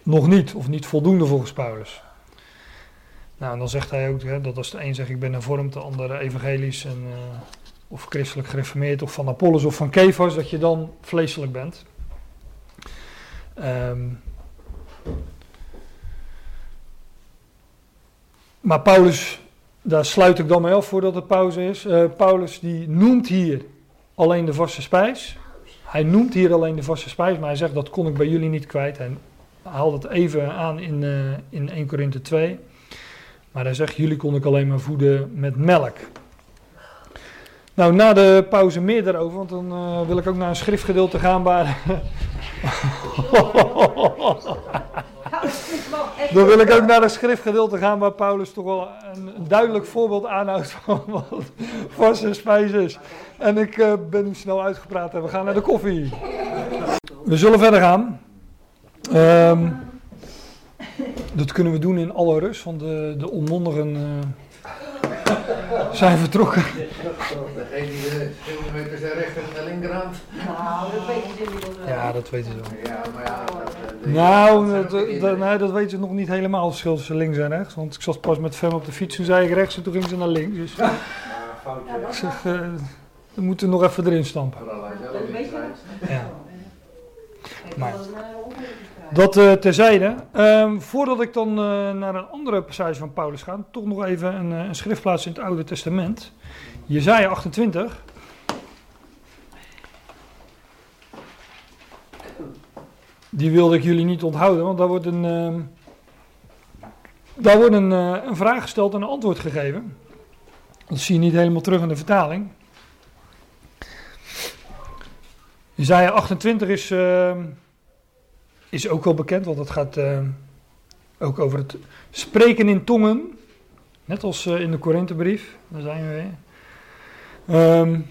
nog niet, of niet voldoende volgens Paulus. Nou, en dan zegt hij ook hè, dat als de een zegt ik ben hervormd, de andere evangelisch en of christelijk gereformeerd, of van Apollos of van Kefas, dat je dan vleeselijk bent. Um, maar Paulus, daar sluit ik dan mee af voordat het pauze is. Uh, Paulus die noemt hier alleen de vaste spijs. Hij noemt hier alleen de vaste spijs, maar hij zegt dat kon ik bij jullie niet kwijt. Hij haalt het even aan in, uh, in 1 Korinthe 2. Maar hij zegt, jullie kon ik alleen maar voeden met melk. Nou, na de pauze meer daarover, want dan uh, wil ik ook naar een schriftgedeelte gaan waar. dan wil ik ook naar een schriftgedeelte gaan waar Paulus toch wel een, een duidelijk voorbeeld aanhoudt van wat vaste spijs is. En ik uh, ben nu snel uitgepraat en we gaan naar de koffie. We zullen verder gaan. Um, dat kunnen we doen in alle rust, want de, de onmondigen. Uh, zijn vertrokken.
Degene die de kilometer zijn rechter en de linkerhand.
Nou, dat weten ze inmiddels wel.
Ja, dat weten ze wel.
Ja, maar ja. De,
Nou, dat, dat, nee, dat weten ze nog niet helemaal, het verschil tussen links en rechts. Want ik zat pas met Fem op de fiets, toen zei ik rechts en toen ging ze naar links. Dus
Ja, foutje.
ik zeg, uh, we moeten nog even erin stampen.
Niet
weet je.
Ja. Maar-
eh.
Dat uh, terzijde. Um, voordat ik dan uh, naar een andere passage van Paulus ga, toch nog even een, uh, een schriftplaats in het Oude Testament. Jezaja 28. Die wilde ik jullie niet onthouden, want daar wordt een, uh, daar wordt een, een vraag gesteld en een antwoord gegeven. Dat zie je niet helemaal terug in de vertaling. Jezaja 28 is, uh, is ook wel bekend, want het gaat uh, ook over het spreken in tongen. Net als uh, in de Korinthebrief, daar zijn we weer. Um,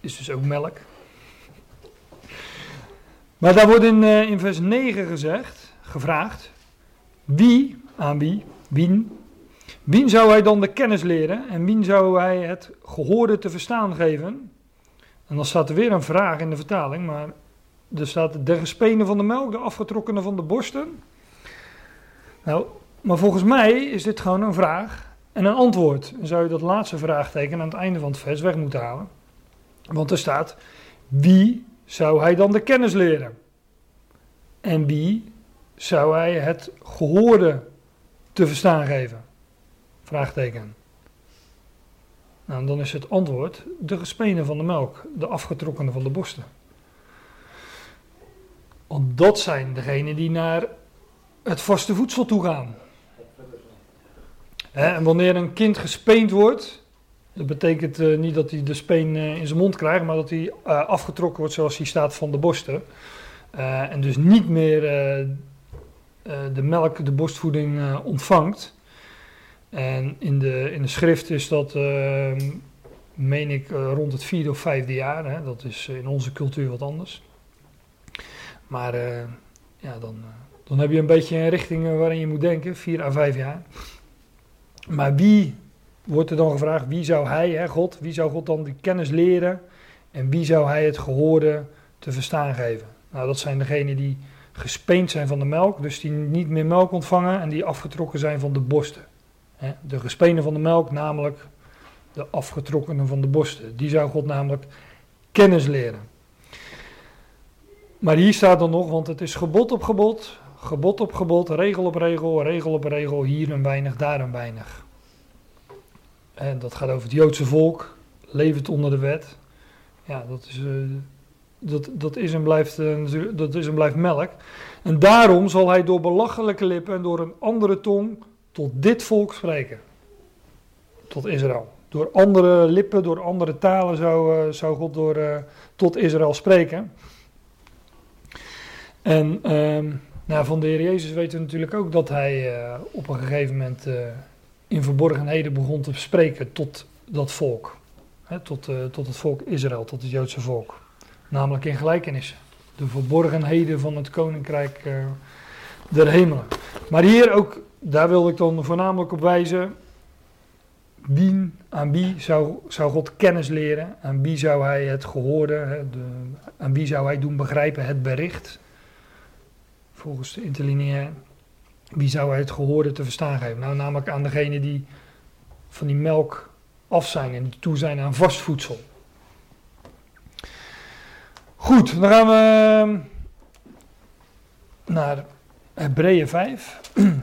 is dus ook melk. Maar daar wordt in, uh, in vers 9 gezegd, gevraagd. Wie, aan wie, wien, wien zou hij dan de kennis leren en wien zou hij het gehoorde te verstaan geven? En dan staat er weer een vraag in de vertaling, maar er staat de gespenen van de melk, de afgetrokkenen van de borsten. Nou, maar volgens mij is dit gewoon een vraag en een antwoord. Dan zou je dat laatste vraagteken aan het einde van het vers weg moeten halen. Want er staat, wie zou hij dan de kennis leren? En wie zou hij het gehoorde te verstaan geven? Vraagteken. Nou, dan is het antwoord de gespenen van de melk, de afgetrokkenen van de borsten. Want dat zijn degenen die naar het vaste voedsel toe gaan. En wanneer een kind gespeend wordt, dat betekent uh, niet dat hij de speen uh, in zijn mond krijgt, maar dat hij uh, afgetrokken wordt zoals hij staat van de borsten. en dus niet meer de melk, de borstvoeding ontvangt. En in de, in de schrift is dat, meen ik, rond het vierde of vijfde jaar. Dat is in onze cultuur wat anders. Maar ja, dan, dan heb je een beetje een richting waarin je moet denken, vier à vijf jaar. Maar wie wordt er dan gevraagd, wie zou hij, hè, God, wie zou God dan die kennis leren en wie zou hij het gehoorde te verstaan geven? Nou, dat zijn degenen die gespeend zijn van de melk, dus die niet meer melk ontvangen en die afgetrokken zijn van de borsten. De gespenen van de melk, namelijk de afgetrokkenen van de borsten. Die zou God namelijk kennis leren. Maar hier staat dan nog, want het is gebod op gebod, gebod op gebod, regel op regel, regel op regel, hier een weinig, daar een weinig. En dat gaat over het Joodse volk, levend onder de wet. Ja, dat is, uh, dat, dat, is en blijft, uh, dat is en blijft melk. En daarom zal hij door belachelijke lippen en door een andere tong tot dit volk spreken. Tot Israël. Door andere lippen, door andere talen zou, uh, zou God door, tot Israël spreken. En ehm, nou, van de Heer Jezus weten we natuurlijk ook dat hij op een gegeven moment in verborgenheden begon te spreken tot dat volk. Hè, tot, uh, tot het volk Israël, tot het Joodse volk. Namelijk in gelijkenissen. De verborgenheden van het koninkrijk der hemelen. Maar hier ook, daar wil ik dan voornamelijk op wijzen. Wie, aan wie zou, zou God kennis leren? Aan wie zou hij het gehoorde, de, aan wie zou hij doen begrijpen het bericht? Volgens de interlineair. Wie zou het gehoorde te verstaan geven? Nou, namelijk aan degene die van die melk af zijn en toe zijn aan vast voedsel. Goed, dan gaan we ehm, naar Hebreeën 5.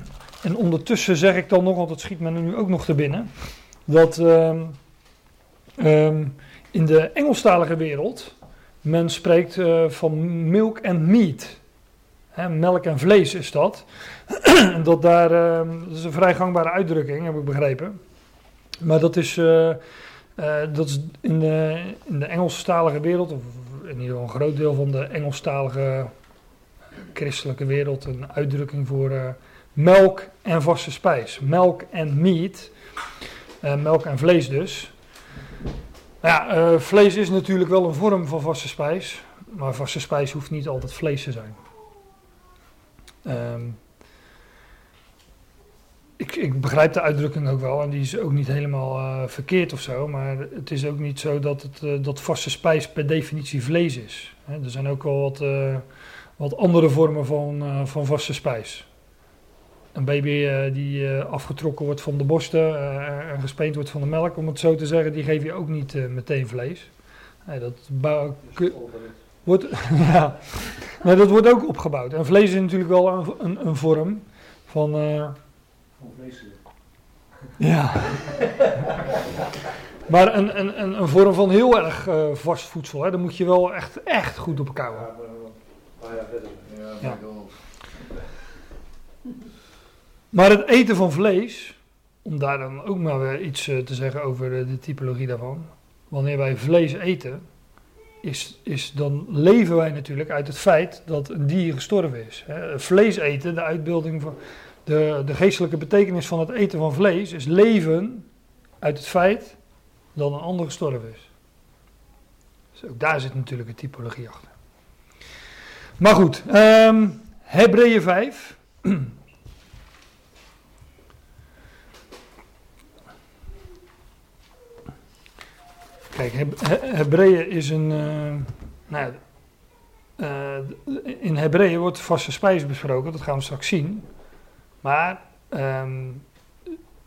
En ondertussen zeg ik dan nog, want het schiet me nu ook nog te binnen, dat um, um, in de Engelstalige wereld men spreekt uh, van milk and meat. Melk en vlees is dat. dat, daar, dat is een vrij gangbare uitdrukking, heb ik begrepen. Maar dat is, uh, uh, dat is in, de, in de Engelstalige wereld, of in ieder geval een groot deel van de Engelstalige christelijke wereld, een uitdrukking voor uh, melk en vaste spijs. Melk en meat. melk en vlees dus. Ja, vlees is natuurlijk wel een vorm van vaste spijs. Maar vaste spijs hoeft niet altijd vlees te zijn. Um, ik, ik, begrijp de uitdrukking ook wel en die is ook niet helemaal uh, verkeerd of zo, maar het is ook niet zo dat, het, uh, dat vaste spijs per definitie vlees is. Hè, er zijn ook wel wat, uh, wat andere vormen van, van vaste spijs. Een baby die afgetrokken wordt van de borsten en gespeend wordt van de melk, om het zo te zeggen, die geef je ook niet meteen vlees. dat wordt, ja, maar dat wordt ook opgebouwd. En vlees is natuurlijk wel een, een, een vorm van. Uh,
van vleeselijk.
Ja. maar een, een, een, een vorm van heel erg uh, vast voedsel. Hè. Dan moet je wel echt, echt goed op elkaar
Ja, maar, ja, verder.
Ja,
Ja.
ja.
Maar het eten van vlees, om daar dan ook maar weer iets uh, te zeggen over de, de typologie daarvan. Wanneer wij vlees eten, is, is, dan leven wij natuurlijk uit het feit dat een dier gestorven is. Vlees eten, de uitbeelding van de, de geestelijke betekenis van het eten van vlees, is leven uit het feit dat een ander gestorven is. Dus ook daar zit natuurlijk een typologie achter. Maar goed, um, Hebreeën 5. Kijk, Heb- He- Hebreeën is een. eh, nou, eh, in Hebreeën wordt vaste spijs besproken, dat gaan we straks zien. Maar ehm,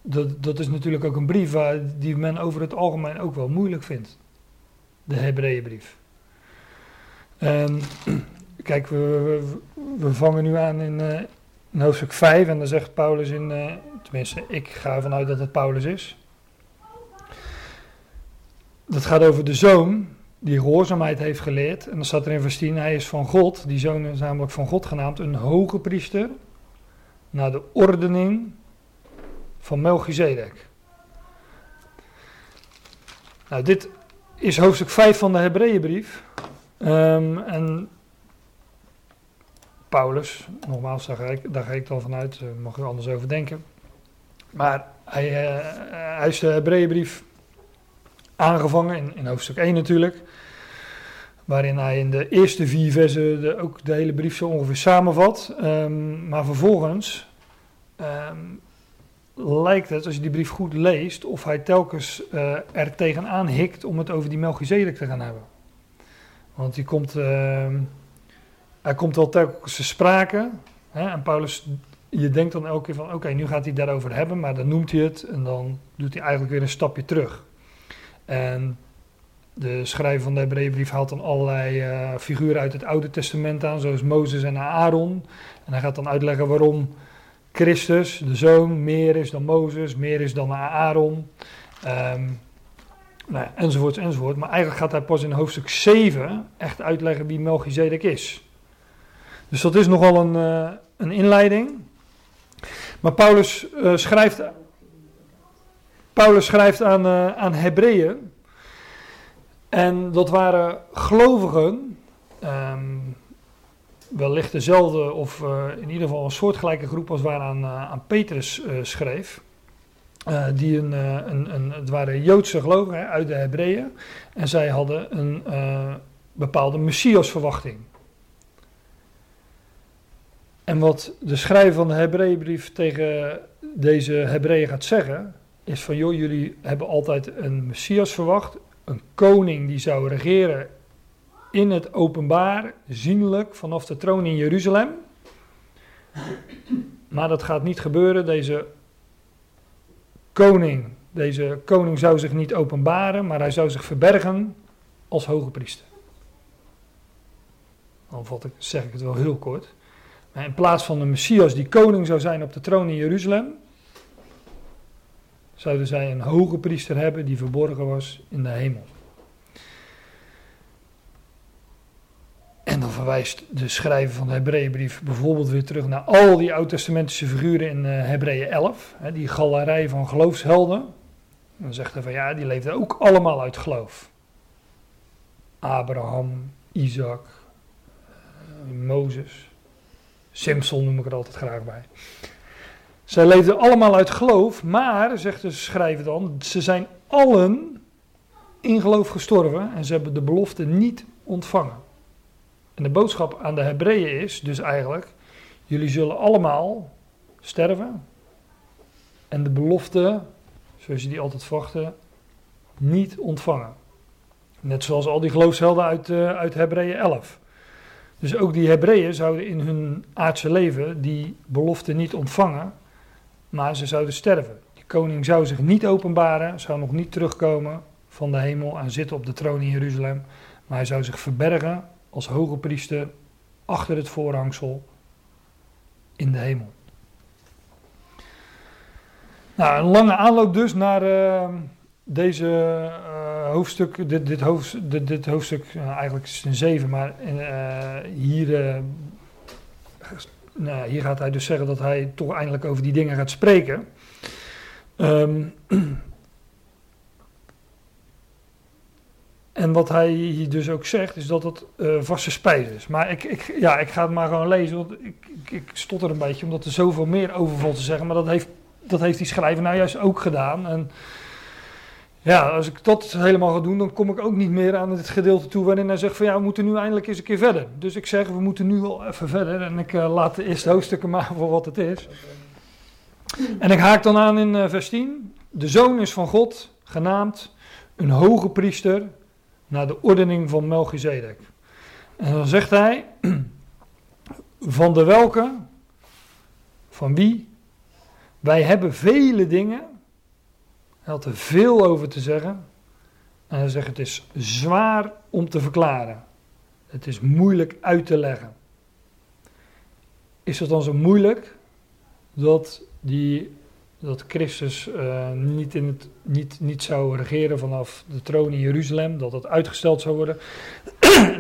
dat, dat is natuurlijk ook een brief waar, die men over het algemeen ook wel moeilijk vindt. De Hebreeënbrief. En kijk, we, we, vangen nu aan in, eh, in hoofdstuk 5 en dan zegt Paulus in, tenminste ik ga ervan uit dat het Paulus is. Dat gaat over de zoon die gehoorzaamheid heeft geleerd. En dan staat er in vers 10, hij is van God, die zoon is namelijk van God genaamd, een hoge priester naar de ordening van Melchizedek. Nou, dit is hoofdstuk 5 van de Hebreeënbrief. Ehm, en Paulus, nogmaals, daar ga ik, daar ga ik dan vanuit, daar mag u anders over denken. Maar hij, eh, hij is de Hebreeënbrief aangevangen, in, in hoofdstuk 1 natuurlijk. Waarin hij in de eerste vier versen de, ook de hele brief zo ongeveer samenvat. Ehm, maar vervolgens ehm, lijkt het, als je die brief goed leest, of hij telkens eh, er tegenaan hikt om het over die Melchizedek te gaan hebben. Want die komt, ehm, hij komt wel telkens te sprake. Hè, en Paulus, je denkt dan elke keer van, oké, nu gaat hij daarover hebben, maar dan noemt hij het en dan doet hij eigenlijk weer een stapje terug. En de schrijver van de Hebreeënbrief haalt dan allerlei eh, figuren uit het Oude Testament aan, zoals Mozes en Aaron. En hij gaat dan uitleggen waarom Christus, de zoon, meer is dan Mozes, meer is dan Aaron. Ehm, nou ja, enzovoort, enzovoort. Maar eigenlijk gaat hij pas in hoofdstuk 7 echt uitleggen wie Melchizedek is. Dus dat is nogal een, eh, een inleiding. Maar Paulus eh, schrijft Paulus schrijft aan, uh, aan Hebreeën. En dat waren gelovigen, um, wellicht dezelfde of uh, in ieder geval een soortgelijke groep als waaraan uh, aan Petrus schreef. die een, een, een, het waren Joodse gelovigen uit de Hebreeën. En zij hadden een bepaalde Messiasverwachting. En wat de schrijver van de Hebreeënbrief tegen deze Hebreeën gaat zeggen, is van joh, jullie hebben altijd een Messias verwacht, een koning die zou regeren in het openbaar, zienlijk, vanaf de troon in Jeruzalem. Maar dat gaat niet gebeuren, deze koning, deze koning zou zich niet openbaren, maar hij zou zich verbergen als hoge priester. Dan zeg ik het wel heel kort. Maar in plaats van de Messias die koning zou zijn op de troon in Jeruzalem, zouden zij een hoge priester hebben die verborgen was in de hemel. En dan verwijst de schrijver van de Hebreeënbrief bijvoorbeeld weer terug naar al die oud-testamentische figuren in uh, Hebreeën 11, hè, die galerij van geloofshelden. En dan zegt hij van ja, die leefden ook allemaal uit geloof. Abraham, Isaac, uh, Mozes, Simpson noem ik er altijd graag bij. Zij leefden allemaal uit geloof, maar, zegt de schrijver dan, ze zijn allen in geloof gestorven en ze hebben de belofte niet ontvangen. En de boodschap aan de Hebreeën is dus eigenlijk, jullie zullen allemaal sterven en de belofte, zoals je die altijd verwachten, niet ontvangen. Net zoals al die geloofshelden uit, uh, uit Hebreeën 11. Dus ook die Hebreeën zouden in hun aardse leven die belofte niet ontvangen, maar ze zouden sterven. Die koning zou zich niet openbaren, zou nog niet terugkomen van de hemel en zitten op de troon in Jeruzalem, maar hij zou zich verbergen als hoge priester achter het voorhangsel in de hemel. Nou, een lange aanloop dus naar uh, deze uh, hoofdstuk, dit, dit, hoofd, dit, hoofdstuk, uh, eigenlijk is het een zeven, maar hier, nou, hier gaat hij dus zeggen dat hij toch eindelijk over die dingen gaat spreken. Um, En wat hij hier dus ook zegt, is dat het uh, vaste spijs is. Maar ik, ik, ja, ik ga het maar gewoon lezen, want ik, ik, ik stotter een beetje, omdat er zoveel meer over valt te zeggen. Maar dat heeft, dat heeft die schrijver nou juist ook gedaan. En ja, als ik dat helemaal ga doen, dan kom ik ook niet meer aan het gedeelte toe waarin hij zegt van ja, we moeten nu eindelijk eens een keer verder. Dus ik zeg, we moeten nu wel even verder. En ik uh, laat de eerste hoofdstukken maar voor wat het is. En ik haak dan aan in uh, vers 10. De zoon is van God, genaamd een hoge priester naar de ordening van Melchizedek. En dan zegt hij, van de welke, van wie, wij hebben vele dingen, hij had er veel over te zeggen, en hij zegt het is zwaar om te verklaren. Het is moeilijk uit te leggen. Is het dan zo moeilijk dat, die, dat Christus eh, niet, in het, niet, niet zou regeren vanaf de troon in Jeruzalem, dat dat uitgesteld zou worden,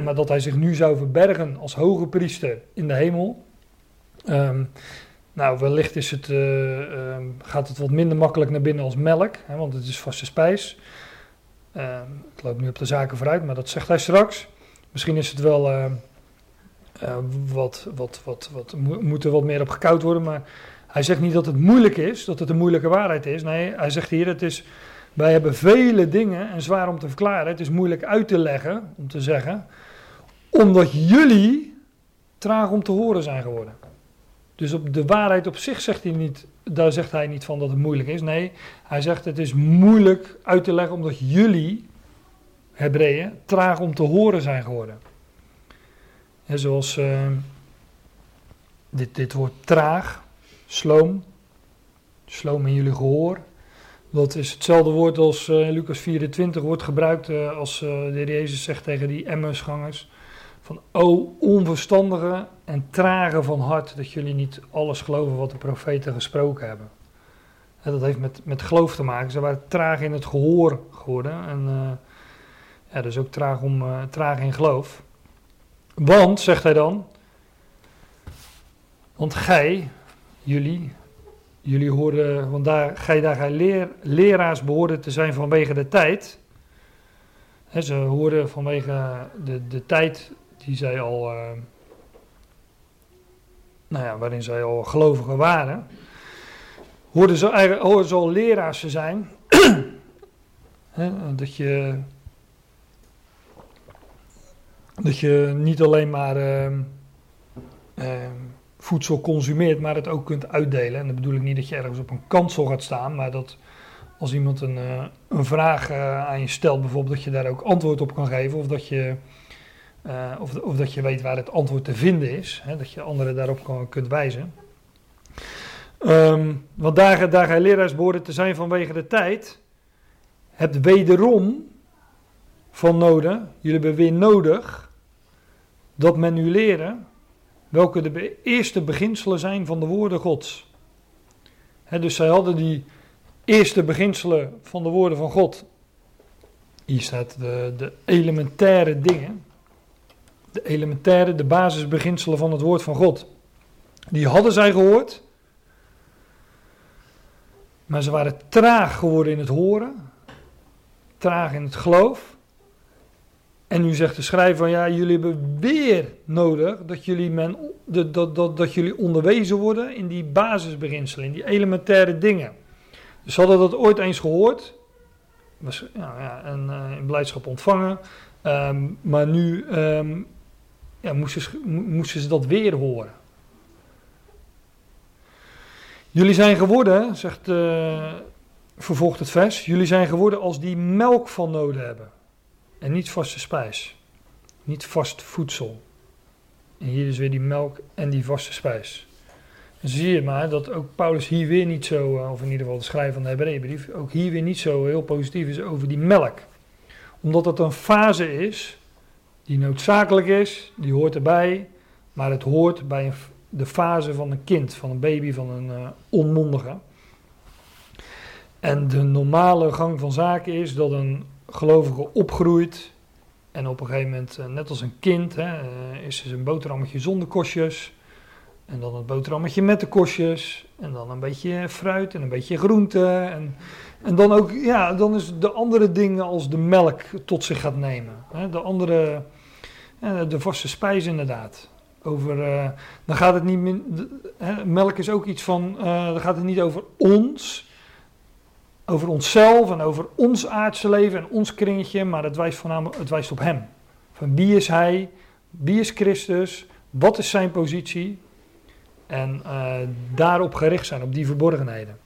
maar dat hij zich nu zou verbergen als hoge priester in de hemel? Ehm, nou, wellicht is het, eh, ehm, gaat het wat minder makkelijk naar binnen als melk, hè, want het is vaste spijs. Uh, ik loop nu op de zaken vooruit, maar dat zegt hij straks. Misschien is het wel uh, wat, wat, wat, wat, moet er wat meer op gekoud worden, maar hij zegt niet dat het moeilijk is, dat het een moeilijke waarheid is. Nee, hij zegt hier, het is, wij hebben vele dingen en zwaar om te verklaren. Het is moeilijk uit te leggen, om te zeggen, omdat jullie traag om te horen zijn geworden. Dus op de waarheid op zich zegt hij niet, daar zegt hij niet van dat het moeilijk is. Nee, hij zegt het is moeilijk uit te leggen omdat jullie, Hebreeën, traag om te horen zijn geworden. En zoals uh, dit, dit woord traag, sloom, sloom in jullie gehoor. Dat is hetzelfde woord als uh, Lucas 24 wordt gebruikt uh, als uh, de heer Jezus zegt tegen die Emmausgangers. Van, o onverstandige en trage van hart, dat jullie niet alles geloven wat de profeten gesproken hebben. En dat heeft met, met geloof te maken. Ze waren traag in het gehoor geworden. En uh, ja, dus ook traag, om, uh, traag in geloof. Want, zegt hij dan, want gij, jullie, jullie horen, want daar, gij, daar gij leer, leraars behoorden te zijn vanwege de tijd. Ze hoorden vanwege de, de tijd die zij al, uh, nou ja, waarin zij al gelovigen waren, hoorden ze, hoorden ze al leraars te zijn. Dat je, dat je niet alleen maar uh, uh, voedsel consumeert, maar het ook kunt uitdelen. En dat bedoel ik niet dat je ergens op een kansel gaat staan, maar dat als iemand een, uh, een vraag uh, aan je stelt, bijvoorbeeld, dat je daar ook antwoord op kan geven. Of dat je, uh, of, of, dat je weet waar het antwoord te vinden is. Hè, dat je anderen daarop kan, kunt wijzen. Um, want daar, daar leraars te zijn vanwege de tijd, hebt wederom van nodig, jullie hebben weer nodig, dat men u leren welke de eerste beginselen zijn van de woorden Gods. Dus zij hadden die eerste beginselen van de woorden van God. Hier staat de, de elementaire dingen. De elementaire, de basisbeginselen van het woord van God. Die hadden zij gehoord. Maar ze waren traag geworden in het horen. Traag in het geloof. En nu zegt de schrijver van ja, jullie hebben weer nodig dat jullie, men, dat, dat, dat, dat jullie onderwezen worden in die basisbeginselen, in die elementaire dingen. Dus ze hadden dat ooit eens gehoord, was, ja, ja, en uh, in blijdschap ontvangen, um, maar nu um, ja, moesten, ze, moesten ze dat weer horen. Jullie zijn geworden, zegt, uh, vervolgt het vers, jullie zijn geworden als die melk van noden hebben. En niet vaste spijs. Niet vast voedsel. En hier is weer die melk en die vaste spijs. Zie je maar dat ook Paulus hier weer niet zo, of in ieder geval de schrijver van de Hebreeënbrief, ook hier weer niet zo heel positief is over die melk. Omdat het een fase is die noodzakelijk is, die hoort erbij, maar het hoort bij een, de fase van een kind, van een baby, van een uh, onmondige. En de normale gang van zaken is dat een gelovige opgroeit. En op een gegeven moment, net als een kind, hè, is er een boterhammetje zonder kostjes. En dan het boterhammetje met de kostjes. En dan een beetje fruit en een beetje groente. En, en dan ook, ja, dan is de andere dingen als de melk tot zich gaat nemen. De andere, de vaste spijs inderdaad. Over, uh, dan gaat het niet hè, melk is ook iets van, uh, dan gaat het niet over ons over onszelf en over ons aardse leven en ons kringetje, maar het wijst voornamelijk het wijst op Hem. Van wie is Hij? Wie is Christus? Wat is zijn positie? En uh, daarop gericht zijn, op die verborgenheden.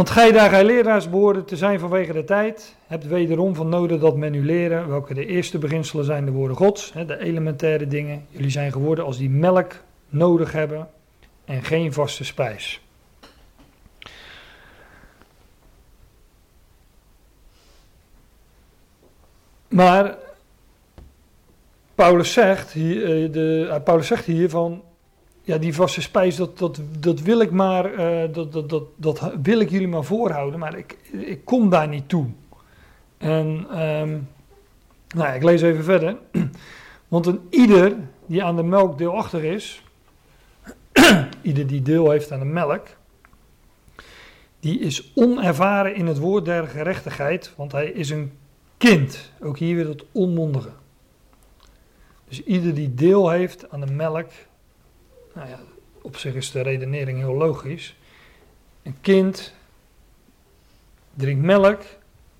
Want gij daar gij leraars behoorden te zijn vanwege de tijd, hebt wederom van nodig dat men u leren welke de eerste beginselen zijn de woorden gods, de elementaire dingen. Jullie zijn geworden als die melk nodig hebben en geen vaste spijs. Maar Paulus zegt hier, eh, de, eh, Paulus zegt hier van, ja, die vaste spijs, dat, dat, dat wil ik maar, eh, dat, dat, dat, dat wil ik jullie maar voorhouden, maar ik, ik kom daar niet toe. En, ehm, nou ik lees even verder. Want een ieder die aan de melk deelachtig is, ieder die deel heeft aan de melk, die is onervaren in het woord der gerechtigheid, want hij is een kind. Ook hier weer het onmondige. Dus ieder die deel heeft aan de melk, nou ja, op zich is de redenering heel logisch. Een kind drinkt melk,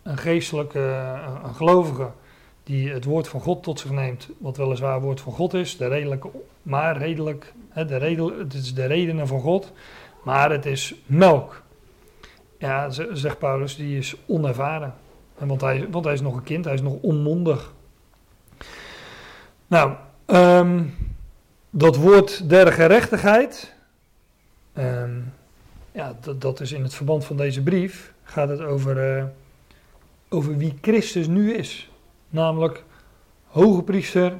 een geestelijke, een gelovige die het woord van God tot zich neemt, wat weliswaar het woord van God is, de redelijke, maar redelijk, hè, de redel, het is de redenen van God, maar het is melk. Ja, zegt Paulus, die is onervaren. Want hij, want hij is nog een kind, hij is nog onmondig. Nou, ehm, dat woord der gerechtigheid, ehm, ja, dat, dat, is in het verband van deze brief, gaat het over, uh, over wie Christus nu is. Namelijk hoge priester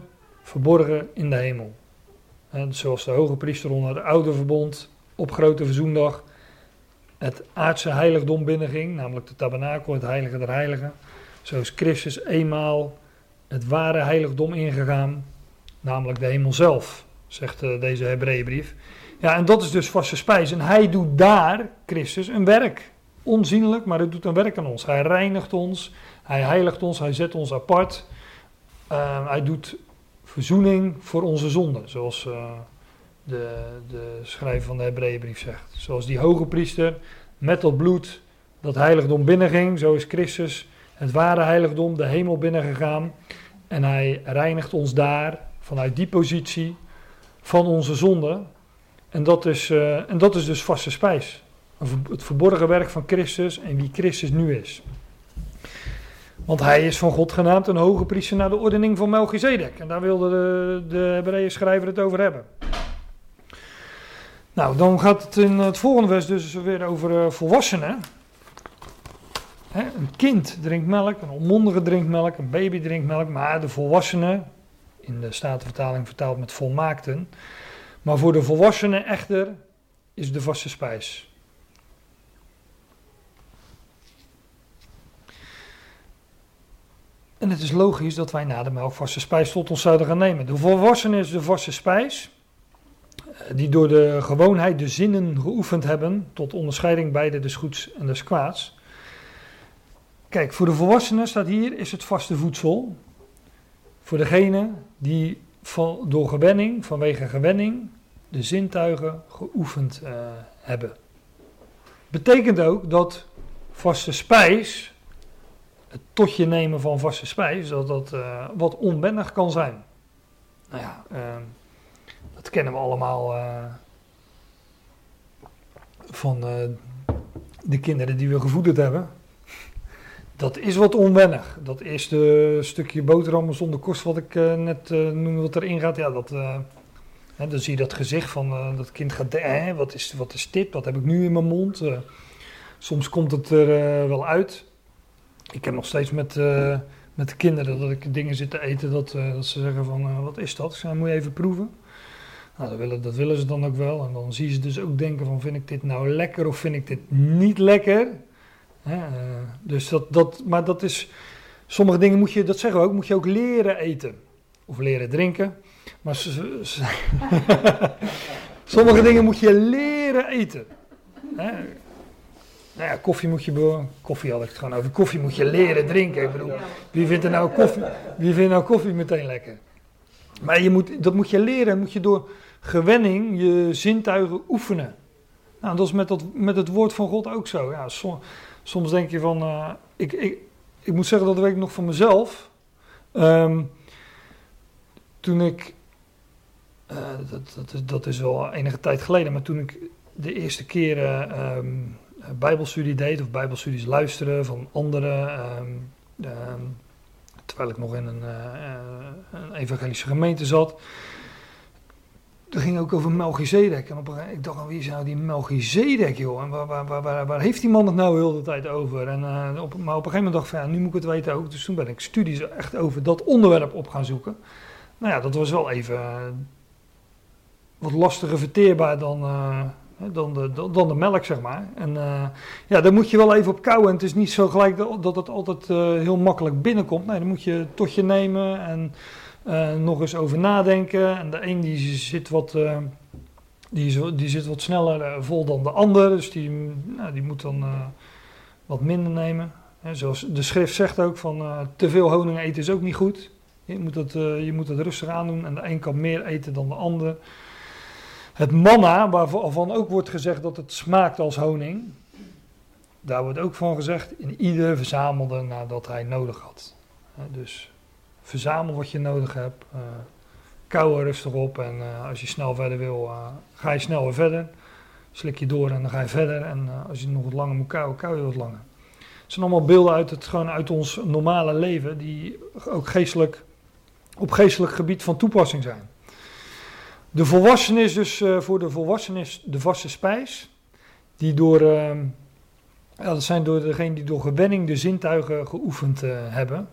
verborgen in de hemel. En zoals de hoge priester onder het oude verbond op grote verzoendag het aardse heiligdom binnenging, namelijk de tabernakel, het heilige der heiligen. Zo is Christus eenmaal het ware heiligdom ingegaan, namelijk de hemel zelf, zegt uh, deze Hebreeënbrief. Ja, en dat is dus vaste spijs. En hij doet daar, Christus, een werk. Onzienlijk, maar hij doet een werk aan ons. Hij reinigt ons, hij heiligt ons, hij zet ons apart. Uh, hij doet verzoening voor onze zonden, zoals uh, de, de schrijver van de Hebreeënbrief zegt. Zoals die hoge priester met dat bloed dat heiligdom binnenging, zo is Christus het ware heiligdom, de hemel binnengegaan. En hij reinigt ons daar vanuit die positie van onze zonde. En dat is, uh, en dat is dus vaste spijs. Het verborgen werk van Christus en wie Christus nu is. Want hij is van God genaamd een hoge priester naar de ordening van Melchizedek. En daar wilde de, de Hebreeën schrijver het over hebben. Nou, dan gaat het in het volgende vers dus weer over uh, volwassenen. Een kind drinkt melk, een onmondige drinkt melk, een baby drinkt melk, maar de volwassenen, in de Statenvertaling vertaald met volmaakten, maar voor de volwassenen echter is de vaste spijs. En het is logisch dat wij na de melk vaste spijs tot ons zouden gaan nemen. De volwassenen is de vaste spijs, die door de gewoonheid de zinnen geoefend hebben tot onderscheiding beide des goeds en des kwaads. Kijk, voor de volwassenen staat hier is het vaste voedsel. Voor degene die door gewenning, vanwege gewenning, de zintuigen geoefend uh, hebben. Betekent ook dat vaste spijs, het totje nemen van vaste spijs, dat dat uh, wat onwennig kan zijn. Nou ja, uh, dat kennen we allemaal uh, van de kinderen die we gevoederd hebben. Dat is wat onwennig. Dat eerste stukje boterhammen zonder kost wat ik uh, net uh, noemde wat erin gaat. Ja, dat, uh, hè, dan zie je dat gezicht van dat kind gaat... Eh, wat, is, wat is dit? Wat heb ik nu in mijn mond? soms komt het er wel uit. Ik heb nog steeds met, met de kinderen dat ik dingen zit te eten dat, dat ze zeggen van... wat is dat? Ik zei, moet je even proeven. Nou, dat willen, dat willen ze dan ook wel. En dan zie je ze dus ook denken van... vind ik dit nou lekker of vind ik dit niet lekker... Hè, uh, dus dat, dat, maar dat is, sommige dingen moet je, dat zeggen we ook, moet je ook leren eten. Of leren drinken. Maar sommige dingen moet je leren eten. Hè. Nou ja, koffie moet je, koffie had ik het gewoon over, koffie moet je leren drinken. Ik bedoel, wie vindt er nou koffie, wie vindt nou koffie meteen lekker? Maar je moet, dat moet je leren, moet je door gewenning je zintuigen oefenen. Nou, dat is met, dat, met het woord van God ook zo. Ja, som, soms denk je van, uh, ik, ik, ik moet zeggen dat weet ik nog van mezelf. Um, toen ik, uh, dat, dat, is, dat is wel enige tijd geleden, maar toen ik de eerste keer uh, um, eh, bijbelstudie deed of bijbelstudies luisterde van anderen. ehm, ehm, terwijl ik nog in een, eh, eh, een evangelische gemeente zat. Het ging ook over Melchizedek. En op een, ik dacht, wie is nou die Melchizedek, joh? En waar, waar, waar, waar, heeft die man het nou heel de tijd over? En, eh, op, maar op een gegeven moment dacht ik van, ja, nu moet ik het weten ook. Dus toen ben ik studies echt over dat onderwerp op gaan zoeken. Nou ja, dat was wel even eh, wat lastiger verteerbaar dan, eh, dan, de, dan de melk, zeg maar. En ja, daar moet je wel even op kouwen. En het is niet zo gelijk dat, dat het altijd heel makkelijk binnenkomt. Nee, dan moet je tot je nemen en eh, nog eens over nadenken. En de een die zit wat, eh, die, die zit wat sneller eh, vol dan de ander. Dus die, nou, die moet dan wat minder nemen. Zoals de schrift zegt ook van te veel honing eten is ook niet goed. Je moet, eh, je moet het rustig aandoen en de een kan meer eten dan de ander. Het manna, waarvan ook wordt gezegd dat het smaakt als honing. Daar wordt ook van gezegd, in ieder verzamelde nadat hij nodig had. Dus verzamel wat je nodig hebt. kauw er rustig op en eh, als je snel verder wil, eh, ga je snel verder. Slik je door en dan ga je verder. En als je nog wat langer moet kauwen, kauw je wat langer. Het zijn allemaal beelden uit, het, gewoon uit ons normale leven die ook geestelijk, op geestelijk gebied van toepassing zijn. De volwassene is dus voor de volwassenen is de vaste spijs, die door, eh, ja, dat zijn door degenen die door gewenning de zintuigen geoefend hebben.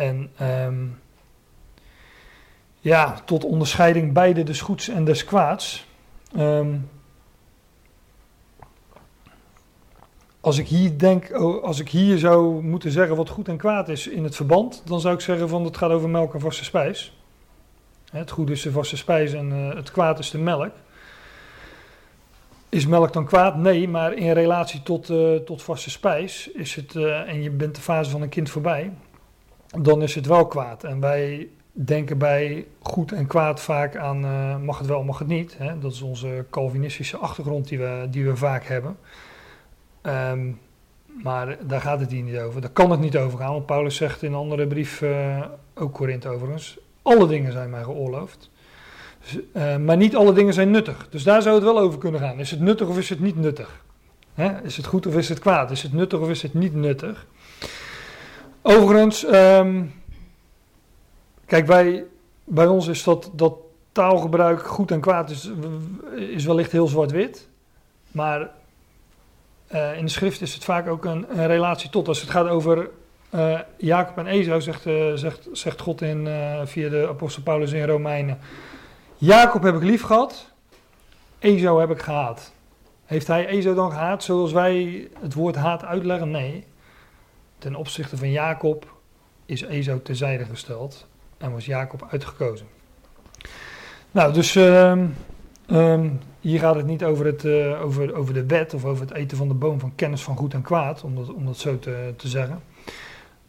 En ehm, ja, tot onderscheiding beide des goeds en des kwaads. Ehm, als ik hier denk, als ik hier zou moeten zeggen wat goed en kwaad is in het verband, dan zou ik zeggen van het gaat over melk en vaste spijs. Het goede is de vaste spijs en eh, het kwaad is de melk. Is melk dan kwaad? Nee, maar in relatie tot, eh, tot vaste spijs is het, eh, en je bent de fase van een kind voorbij, dan is het wel kwaad. En wij denken bij goed en kwaad vaak aan eh, mag het wel, mag het niet. Hè? Dat is onze Calvinistische achtergrond die we, die we vaak hebben. Ehm, maar daar gaat het hier niet over. Daar kan het niet over gaan. Want Paulus zegt in een andere brief, eh, ook Korinthe overigens, alle dingen zijn mij geoorloofd. Dus, eh, maar niet alle dingen zijn nuttig. Dus daar zou het wel over kunnen gaan. Is het nuttig of is het niet nuttig? Hè? Is het goed of is het kwaad? Is het nuttig of is het niet nuttig? Overigens, ehm, kijk, bij, bij ons is dat, dat taalgebruik goed en kwaad is, is wellicht heel zwart-wit. Maar eh, in de schrift is het vaak ook een, relatie tot. Als het gaat over eh, Jacob en Esau, zegt, eh, zegt, zegt God in, via de apostel Paulus in Romeinen. Jacob heb ik lief gehad, Esau heb ik gehaat. Heeft hij Esau dan gehaat zoals wij het woord haat uitleggen? Nee. Ten opzichte van Jacob is Esau terzijde gesteld en was Jacob uitgekozen. Nou, dus ehm, ehm, hier gaat het niet over, het, eh, over, over de wet of over het eten van de boom van kennis van goed en kwaad, om dat, om dat zo te, te zeggen.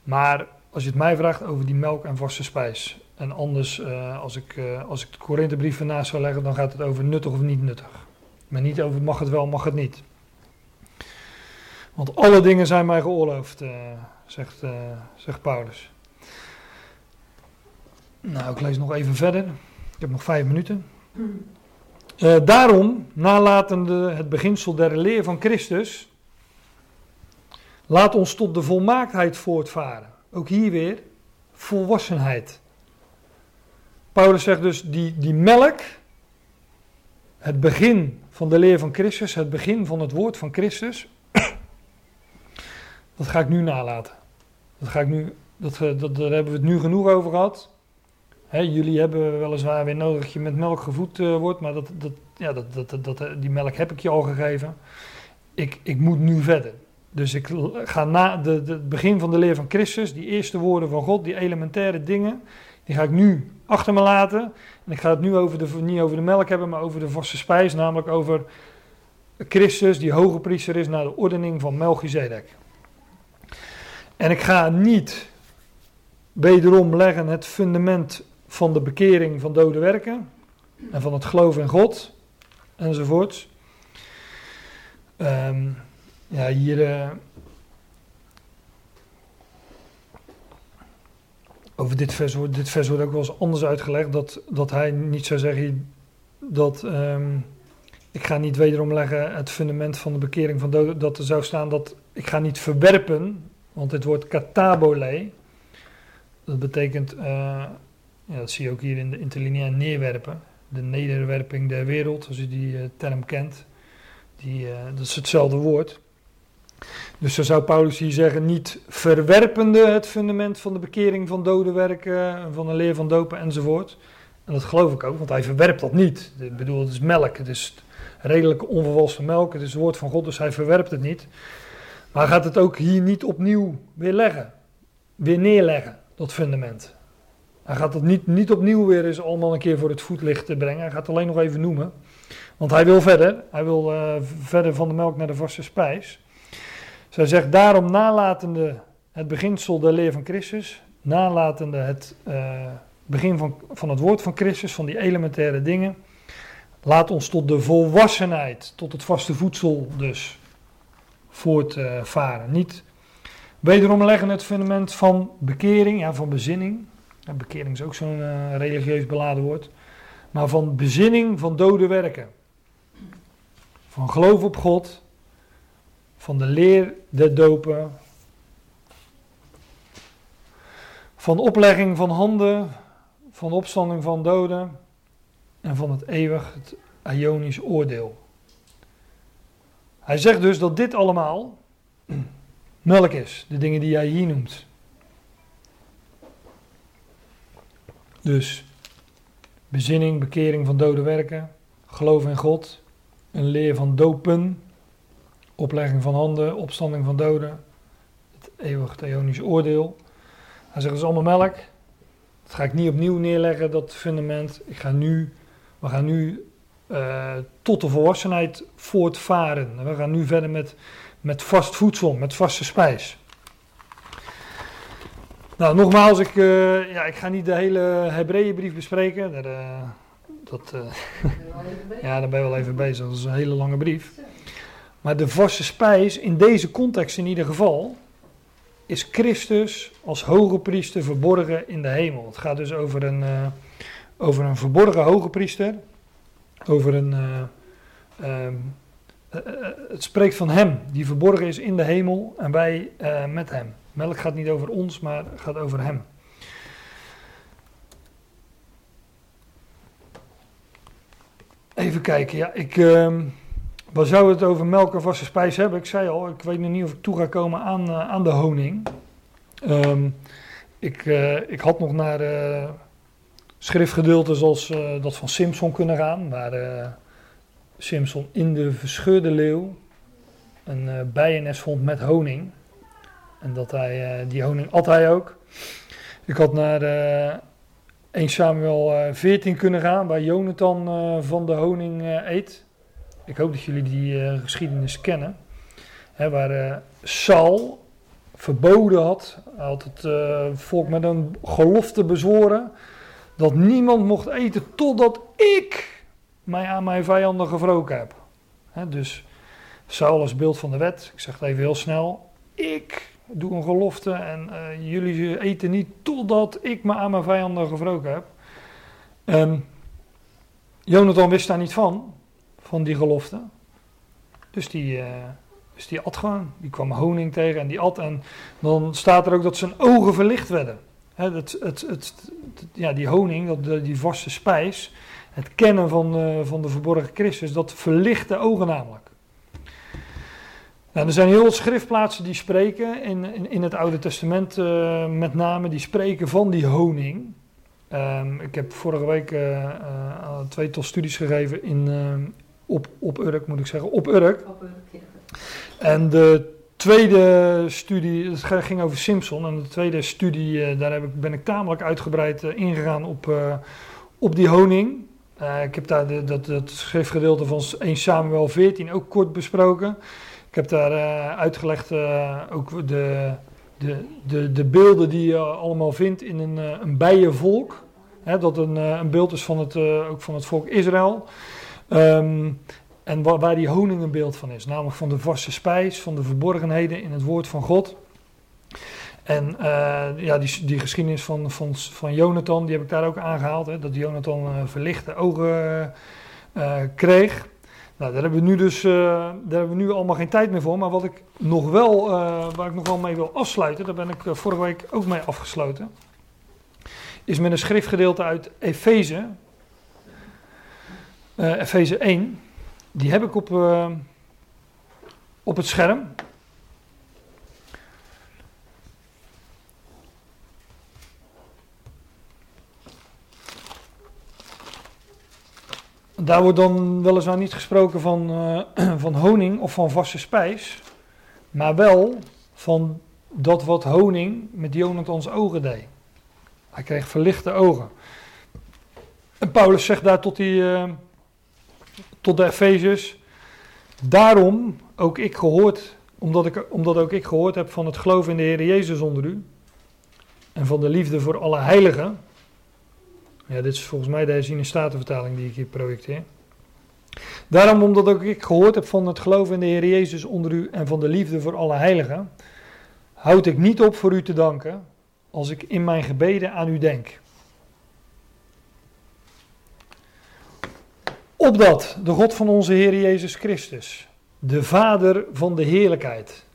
Maar als je het mij vraagt over die melk en vaste spijs. En anders, eh, als, ik, eh, als ik de Korinthebrief ernaast zou leggen, dan gaat het over nuttig of niet nuttig. Maar niet over mag het wel, mag het niet. Want alle dingen zijn mij geoorloofd, eh, zegt, eh, zegt Paulus. Nou, ik lees nog even verder. Ik heb nog vijf minuten. Eh, daarom, nalatende het beginsel der leer van Christus, laat ons tot de volmaaktheid voortvaren. Ook hier weer volwassenheid. Paulus zegt dus, die, die melk, het begin van de leer van Christus, het begin van het woord van Christus, dat ga ik nu nalaten. Dat ga ik nu, dat, eh, dat, daar hebben we het nu genoeg over gehad. Hè, jullie hebben weliswaar weer nodig dat je met melk gevoed eh, wordt, maar dat, dat, ja, dat, dat, dat, dat- die melk heb ik je al gegeven. Ik, ik moet nu verder. Dus ik ga na de, het begin van de leer van Christus, die eerste woorden van God, die elementaire dingen, die ga ik nu achter me laten. En ik ga het nu over de, niet over de melk hebben, maar over de vaste spijs, namelijk over Christus, die hoge priester is naar de ordening van Melchizedek. En ik ga niet wederom leggen het fundament van de bekering van dode werken en van het geloof in God enzovoorts. Ehm, ja, hier. eh, over dit vers, dit vers wordt ook wel eens anders uitgelegd. Dat, dat hij niet zou zeggen dat ehm, ik ga niet wederom leggen het fundament van de bekering van doden, dat er zou staan dat ik ga niet verwerpen, want het woord katabole, dat betekent, eh, ja, dat zie je ook hier in de interlineair neerwerpen, de nederwerping der wereld, als je die eh, term kent, die, eh, dat is hetzelfde woord. Dus dan zou Paulus hier zeggen, niet verwerpende het fundament van de bekering van dodenwerken, van de leer van dopen enzovoort. En dat geloof ik ook, want hij verwerpt dat niet. Ik bedoel, het is melk, het is redelijke onverwalste melk, het is het woord van God, dus hij verwerpt het niet. Maar gaat het ook hier niet opnieuw weer leggen, weer neerleggen, dat fundament. Hij gaat het niet, niet opnieuw weer eens allemaal een keer voor het voetlicht brengen, hij gaat het alleen nog even noemen. Want hij wil verder, hij wil uh, verder van de melk naar de vaste spijs. Zij zegt daarom nalatende het beginsel der leer van Christus, nalatende het uh, begin van, van het woord van Christus, van die elementaire dingen. Laat ons tot de volwassenheid, tot het vaste voedsel dus voortvaren. Niet wederom leggen het fundament van bekering, ja, van bezinning. Bekering is ook zo'n uh, religieus beladen woord. Maar van bezinning van dode werken. Van geloof op God. Van de leer der dopen. Van oplegging van handen. Van opstanding van doden. En van het eeuwig, het Ionisch oordeel. Hij zegt dus dat dit allemaal melk is, de dingen die hij hier noemt. Dus bezinning, bekering van dode werken, geloof in God, een leer van dopen, oplegging van handen, opstanding van doden, het eeuwig theonisch oordeel. Hij zegt, dat is allemaal melk. Dat ga ik niet opnieuw neerleggen, dat fundament. Ik ga nu, we gaan nu uh, tot de volwassenheid voortvaren. We gaan nu verder met, met vast voedsel, met vaste spijs. Nou, nogmaals, ik, uh, ja, ik ga niet de hele Hebreeënbrief bespreken. Daar, uh, dat, ja, daar ben je wel even bezig. Dat is een hele lange brief. Maar de vaste spijs, in deze context in ieder geval, is Christus als hoge priester verborgen in de hemel. Het gaat dus over een, over een verborgen hoge priester over een. Uh, um, uh, het spreekt van Hem, die verborgen is in de hemel en wij met Hem. Melk gaat niet over ons, maar gaat over Hem. Even kijken, ja, ik. Uh, waar zou het over melk en vaste spijs hebben? Ik zei al, ik weet nog niet of ik toe ga komen aan, aan de honing. Um, ik, ik had nog naar schriftgedeelten zoals uh, dat van Simpson kunnen gaan, waar uh, Simpson in de verscheurde leeuw een uh, bijennest vond met honing. En dat hij die honing at hij ook. Ik had naar 1 Samuel 14 kunnen gaan, waar Jonathan van de honing eet. Ik hoop dat jullie die geschiedenis kennen. Hè, waar Saul verboden had, hij had het volk met een gelofte bezworen dat niemand mocht eten totdat ik mij aan mijn vijanden gewroken heb. He, dus Saul als beeld van de wet, ik zeg het even heel snel, ik doe een gelofte en uh, jullie eten niet totdat ik me aan mijn vijanden gewroken heb. En Jonathan wist daar niet van, van die gelofte. Dus die, uh, dus die at gewoon. Die kwam honing tegen en die at. En dan staat er ook dat zijn ogen verlicht werden. He, het, het, het, ja, die honing, dat, die vaste spijs, het kennen van, uh, van de verborgen Christus, dat verlicht de ogen namelijk. Nou, er zijn heel veel schriftplaatsen die spreken, in, in, in het Oude Testament uh, met name, die spreken van die honing. Um, ik heb vorige week uh, twee tot studies gegeven in, op, op Urk, moet ik zeggen, op Urk. Op Urk ja. En de tweede studie, het ging over Simpson. En de tweede studie, uh, daar heb ik, ben ik tamelijk uitgebreid uh, ingegaan op, uh, op die honing. ik heb daar de, dat, dat schriftgedeelte van 1 Samuel 14 ook kort besproken. Ik heb daar uitgelegd ook de, de, de, de beelden die je allemaal vindt in een, een bijenvolk. Hè, dat een, een beeld is van het, ook van het volk Israël. Um, en waar, waar die honing een beeld van is, namelijk van de vaste spijs, van de verborgenheden in het woord van God. En uh, ja, die, die geschiedenis van, van, van Jonathan, die heb ik daar ook aangehaald. Hè, dat Jonathan uh, verlichte ogen uh, kreeg. Nou, daar hebben we nu dus eh, daar hebben we nu allemaal geen tijd meer voor. Maar wat ik nog wel, eh, waar ik nog wel mee wil afsluiten, daar ben ik eh, vorige week ook mee afgesloten. Is met een schriftgedeelte uit Efeze. Eh Efeze 1. Die heb ik op, eh, op het scherm. Daar wordt dan weliswaar niet gesproken van, eh, van honing of van vaste spijs, maar wel van dat wat honing met Jonathans ogen deed. Hij kreeg verlichte ogen. En Paulus zegt daar tot, die, eh, tot de Efezes, daarom ook ik gehoord, omdat, ik, omdat ook ik gehoord heb van het geloof in de Heer Jezus onder u en van de liefde voor alle heiligen. Ja, dit is volgens mij de herziene statenvertaling die ik hier projecteer. Daarom, omdat ook ik gehoord heb van het geloof in de Heer Jezus onder u en van de liefde voor alle heiligen, houd ik niet op voor u te danken als ik in mijn gebeden aan u denk. Opdat de God van onze Heer Jezus Christus, de Vader van de heerlijkheid.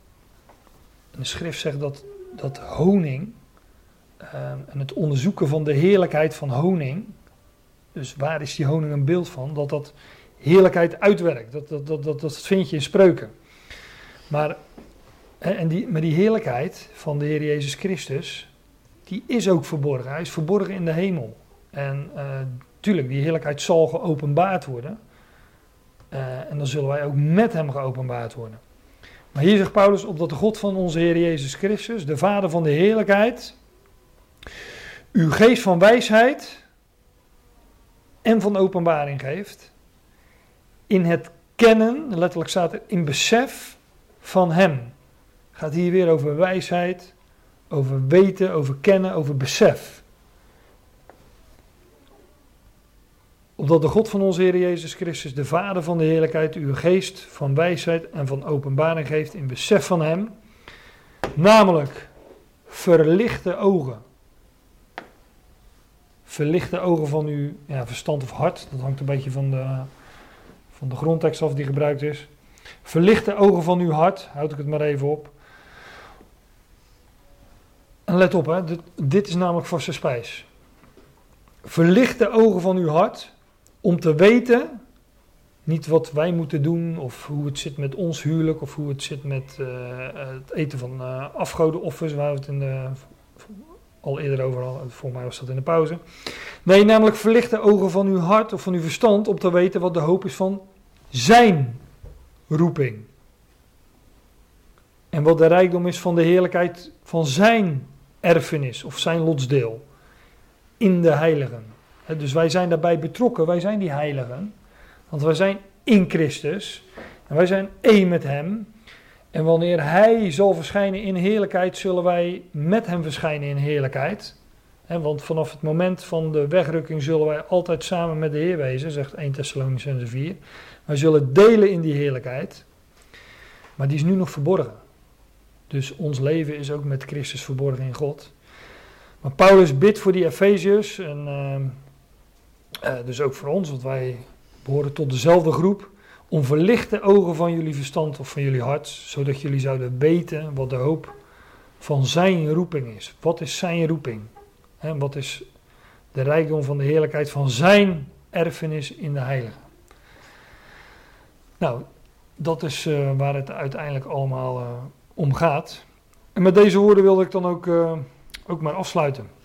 De schrift zegt dat, dat honing Ehm, en het onderzoeken van de heerlijkheid van honing. Dus waar is die honing een beeld van? Dat dat heerlijkheid uitwerkt. Dat, dat, dat, dat, dat vind je in spreuken. Maar, en die, maar die heerlijkheid van de Heer Jezus Christus, die is ook verborgen. Hij is verborgen in de hemel. En uh, tuurlijk, die heerlijkheid zal geopenbaard worden. Uh, en dan zullen wij ook met hem geopenbaard worden. Maar hier zegt Paulus op dat de God van onze Heer Jezus Christus, de Vader van de heerlijkheid, uw geest van wijsheid en van openbaring geeft. In het kennen, letterlijk staat er in besef van Hem. Gaat hier weer over wijsheid, over weten, over kennen, over besef. Opdat de God van onze Heer Jezus Christus, de Vader van de heerlijkheid, uw geest van wijsheid en van openbaring geeft in besef van Hem. Namelijk verlichte ogen verlicht de ogen van uw ja, verstand of hart. Dat hangt een beetje van de, van de grondtekst af die gebruikt is. Verlicht de ogen van uw hart, houd ik het maar even op. En let op, hè, dit, is namelijk vaste spijs. Verlicht de ogen van uw hart om te weten, niet wat wij moeten doen of hoe het zit met ons huwelijk of hoe het zit met uh, het eten van uh, afgodenoffers, waar we het in de al eerder over al, voor mij was dat in de pauze. Nee, namelijk verlicht de ogen van uw hart of van uw verstand om te weten wat de hoop is van zijn roeping. En wat de rijkdom is van de heerlijkheid van zijn erfenis of zijn lotsdeel in de heiligen. Dus wij zijn daarbij betrokken, wij zijn die heiligen. Want wij zijn in Christus en wij zijn één met hem. En wanneer Hij zal verschijnen in heerlijkheid, zullen wij met Hem verschijnen in heerlijkheid. want vanaf het moment van de wegrukking zullen wij altijd samen met de Heer wezen, zegt 1 Thessalonicense 4. Wij zullen delen in die heerlijkheid, maar die is nu nog verborgen. Dus ons leven is ook met Christus verborgen in God. Maar Paulus bidt voor die Efeziërs, en uh, uh, dus ook voor ons, want wij behoren tot dezelfde groep om verlichte ogen van jullie verstand of van jullie hart, zodat jullie zouden weten wat de hoop van zijn roeping is. Wat is zijn roeping? En wat is de rijkdom van de heerlijkheid van zijn erfenis in de heilige? Nou, dat is uh, waar het uiteindelijk allemaal uh, om gaat. En met deze woorden wilde ik dan ook, ook maar afsluiten.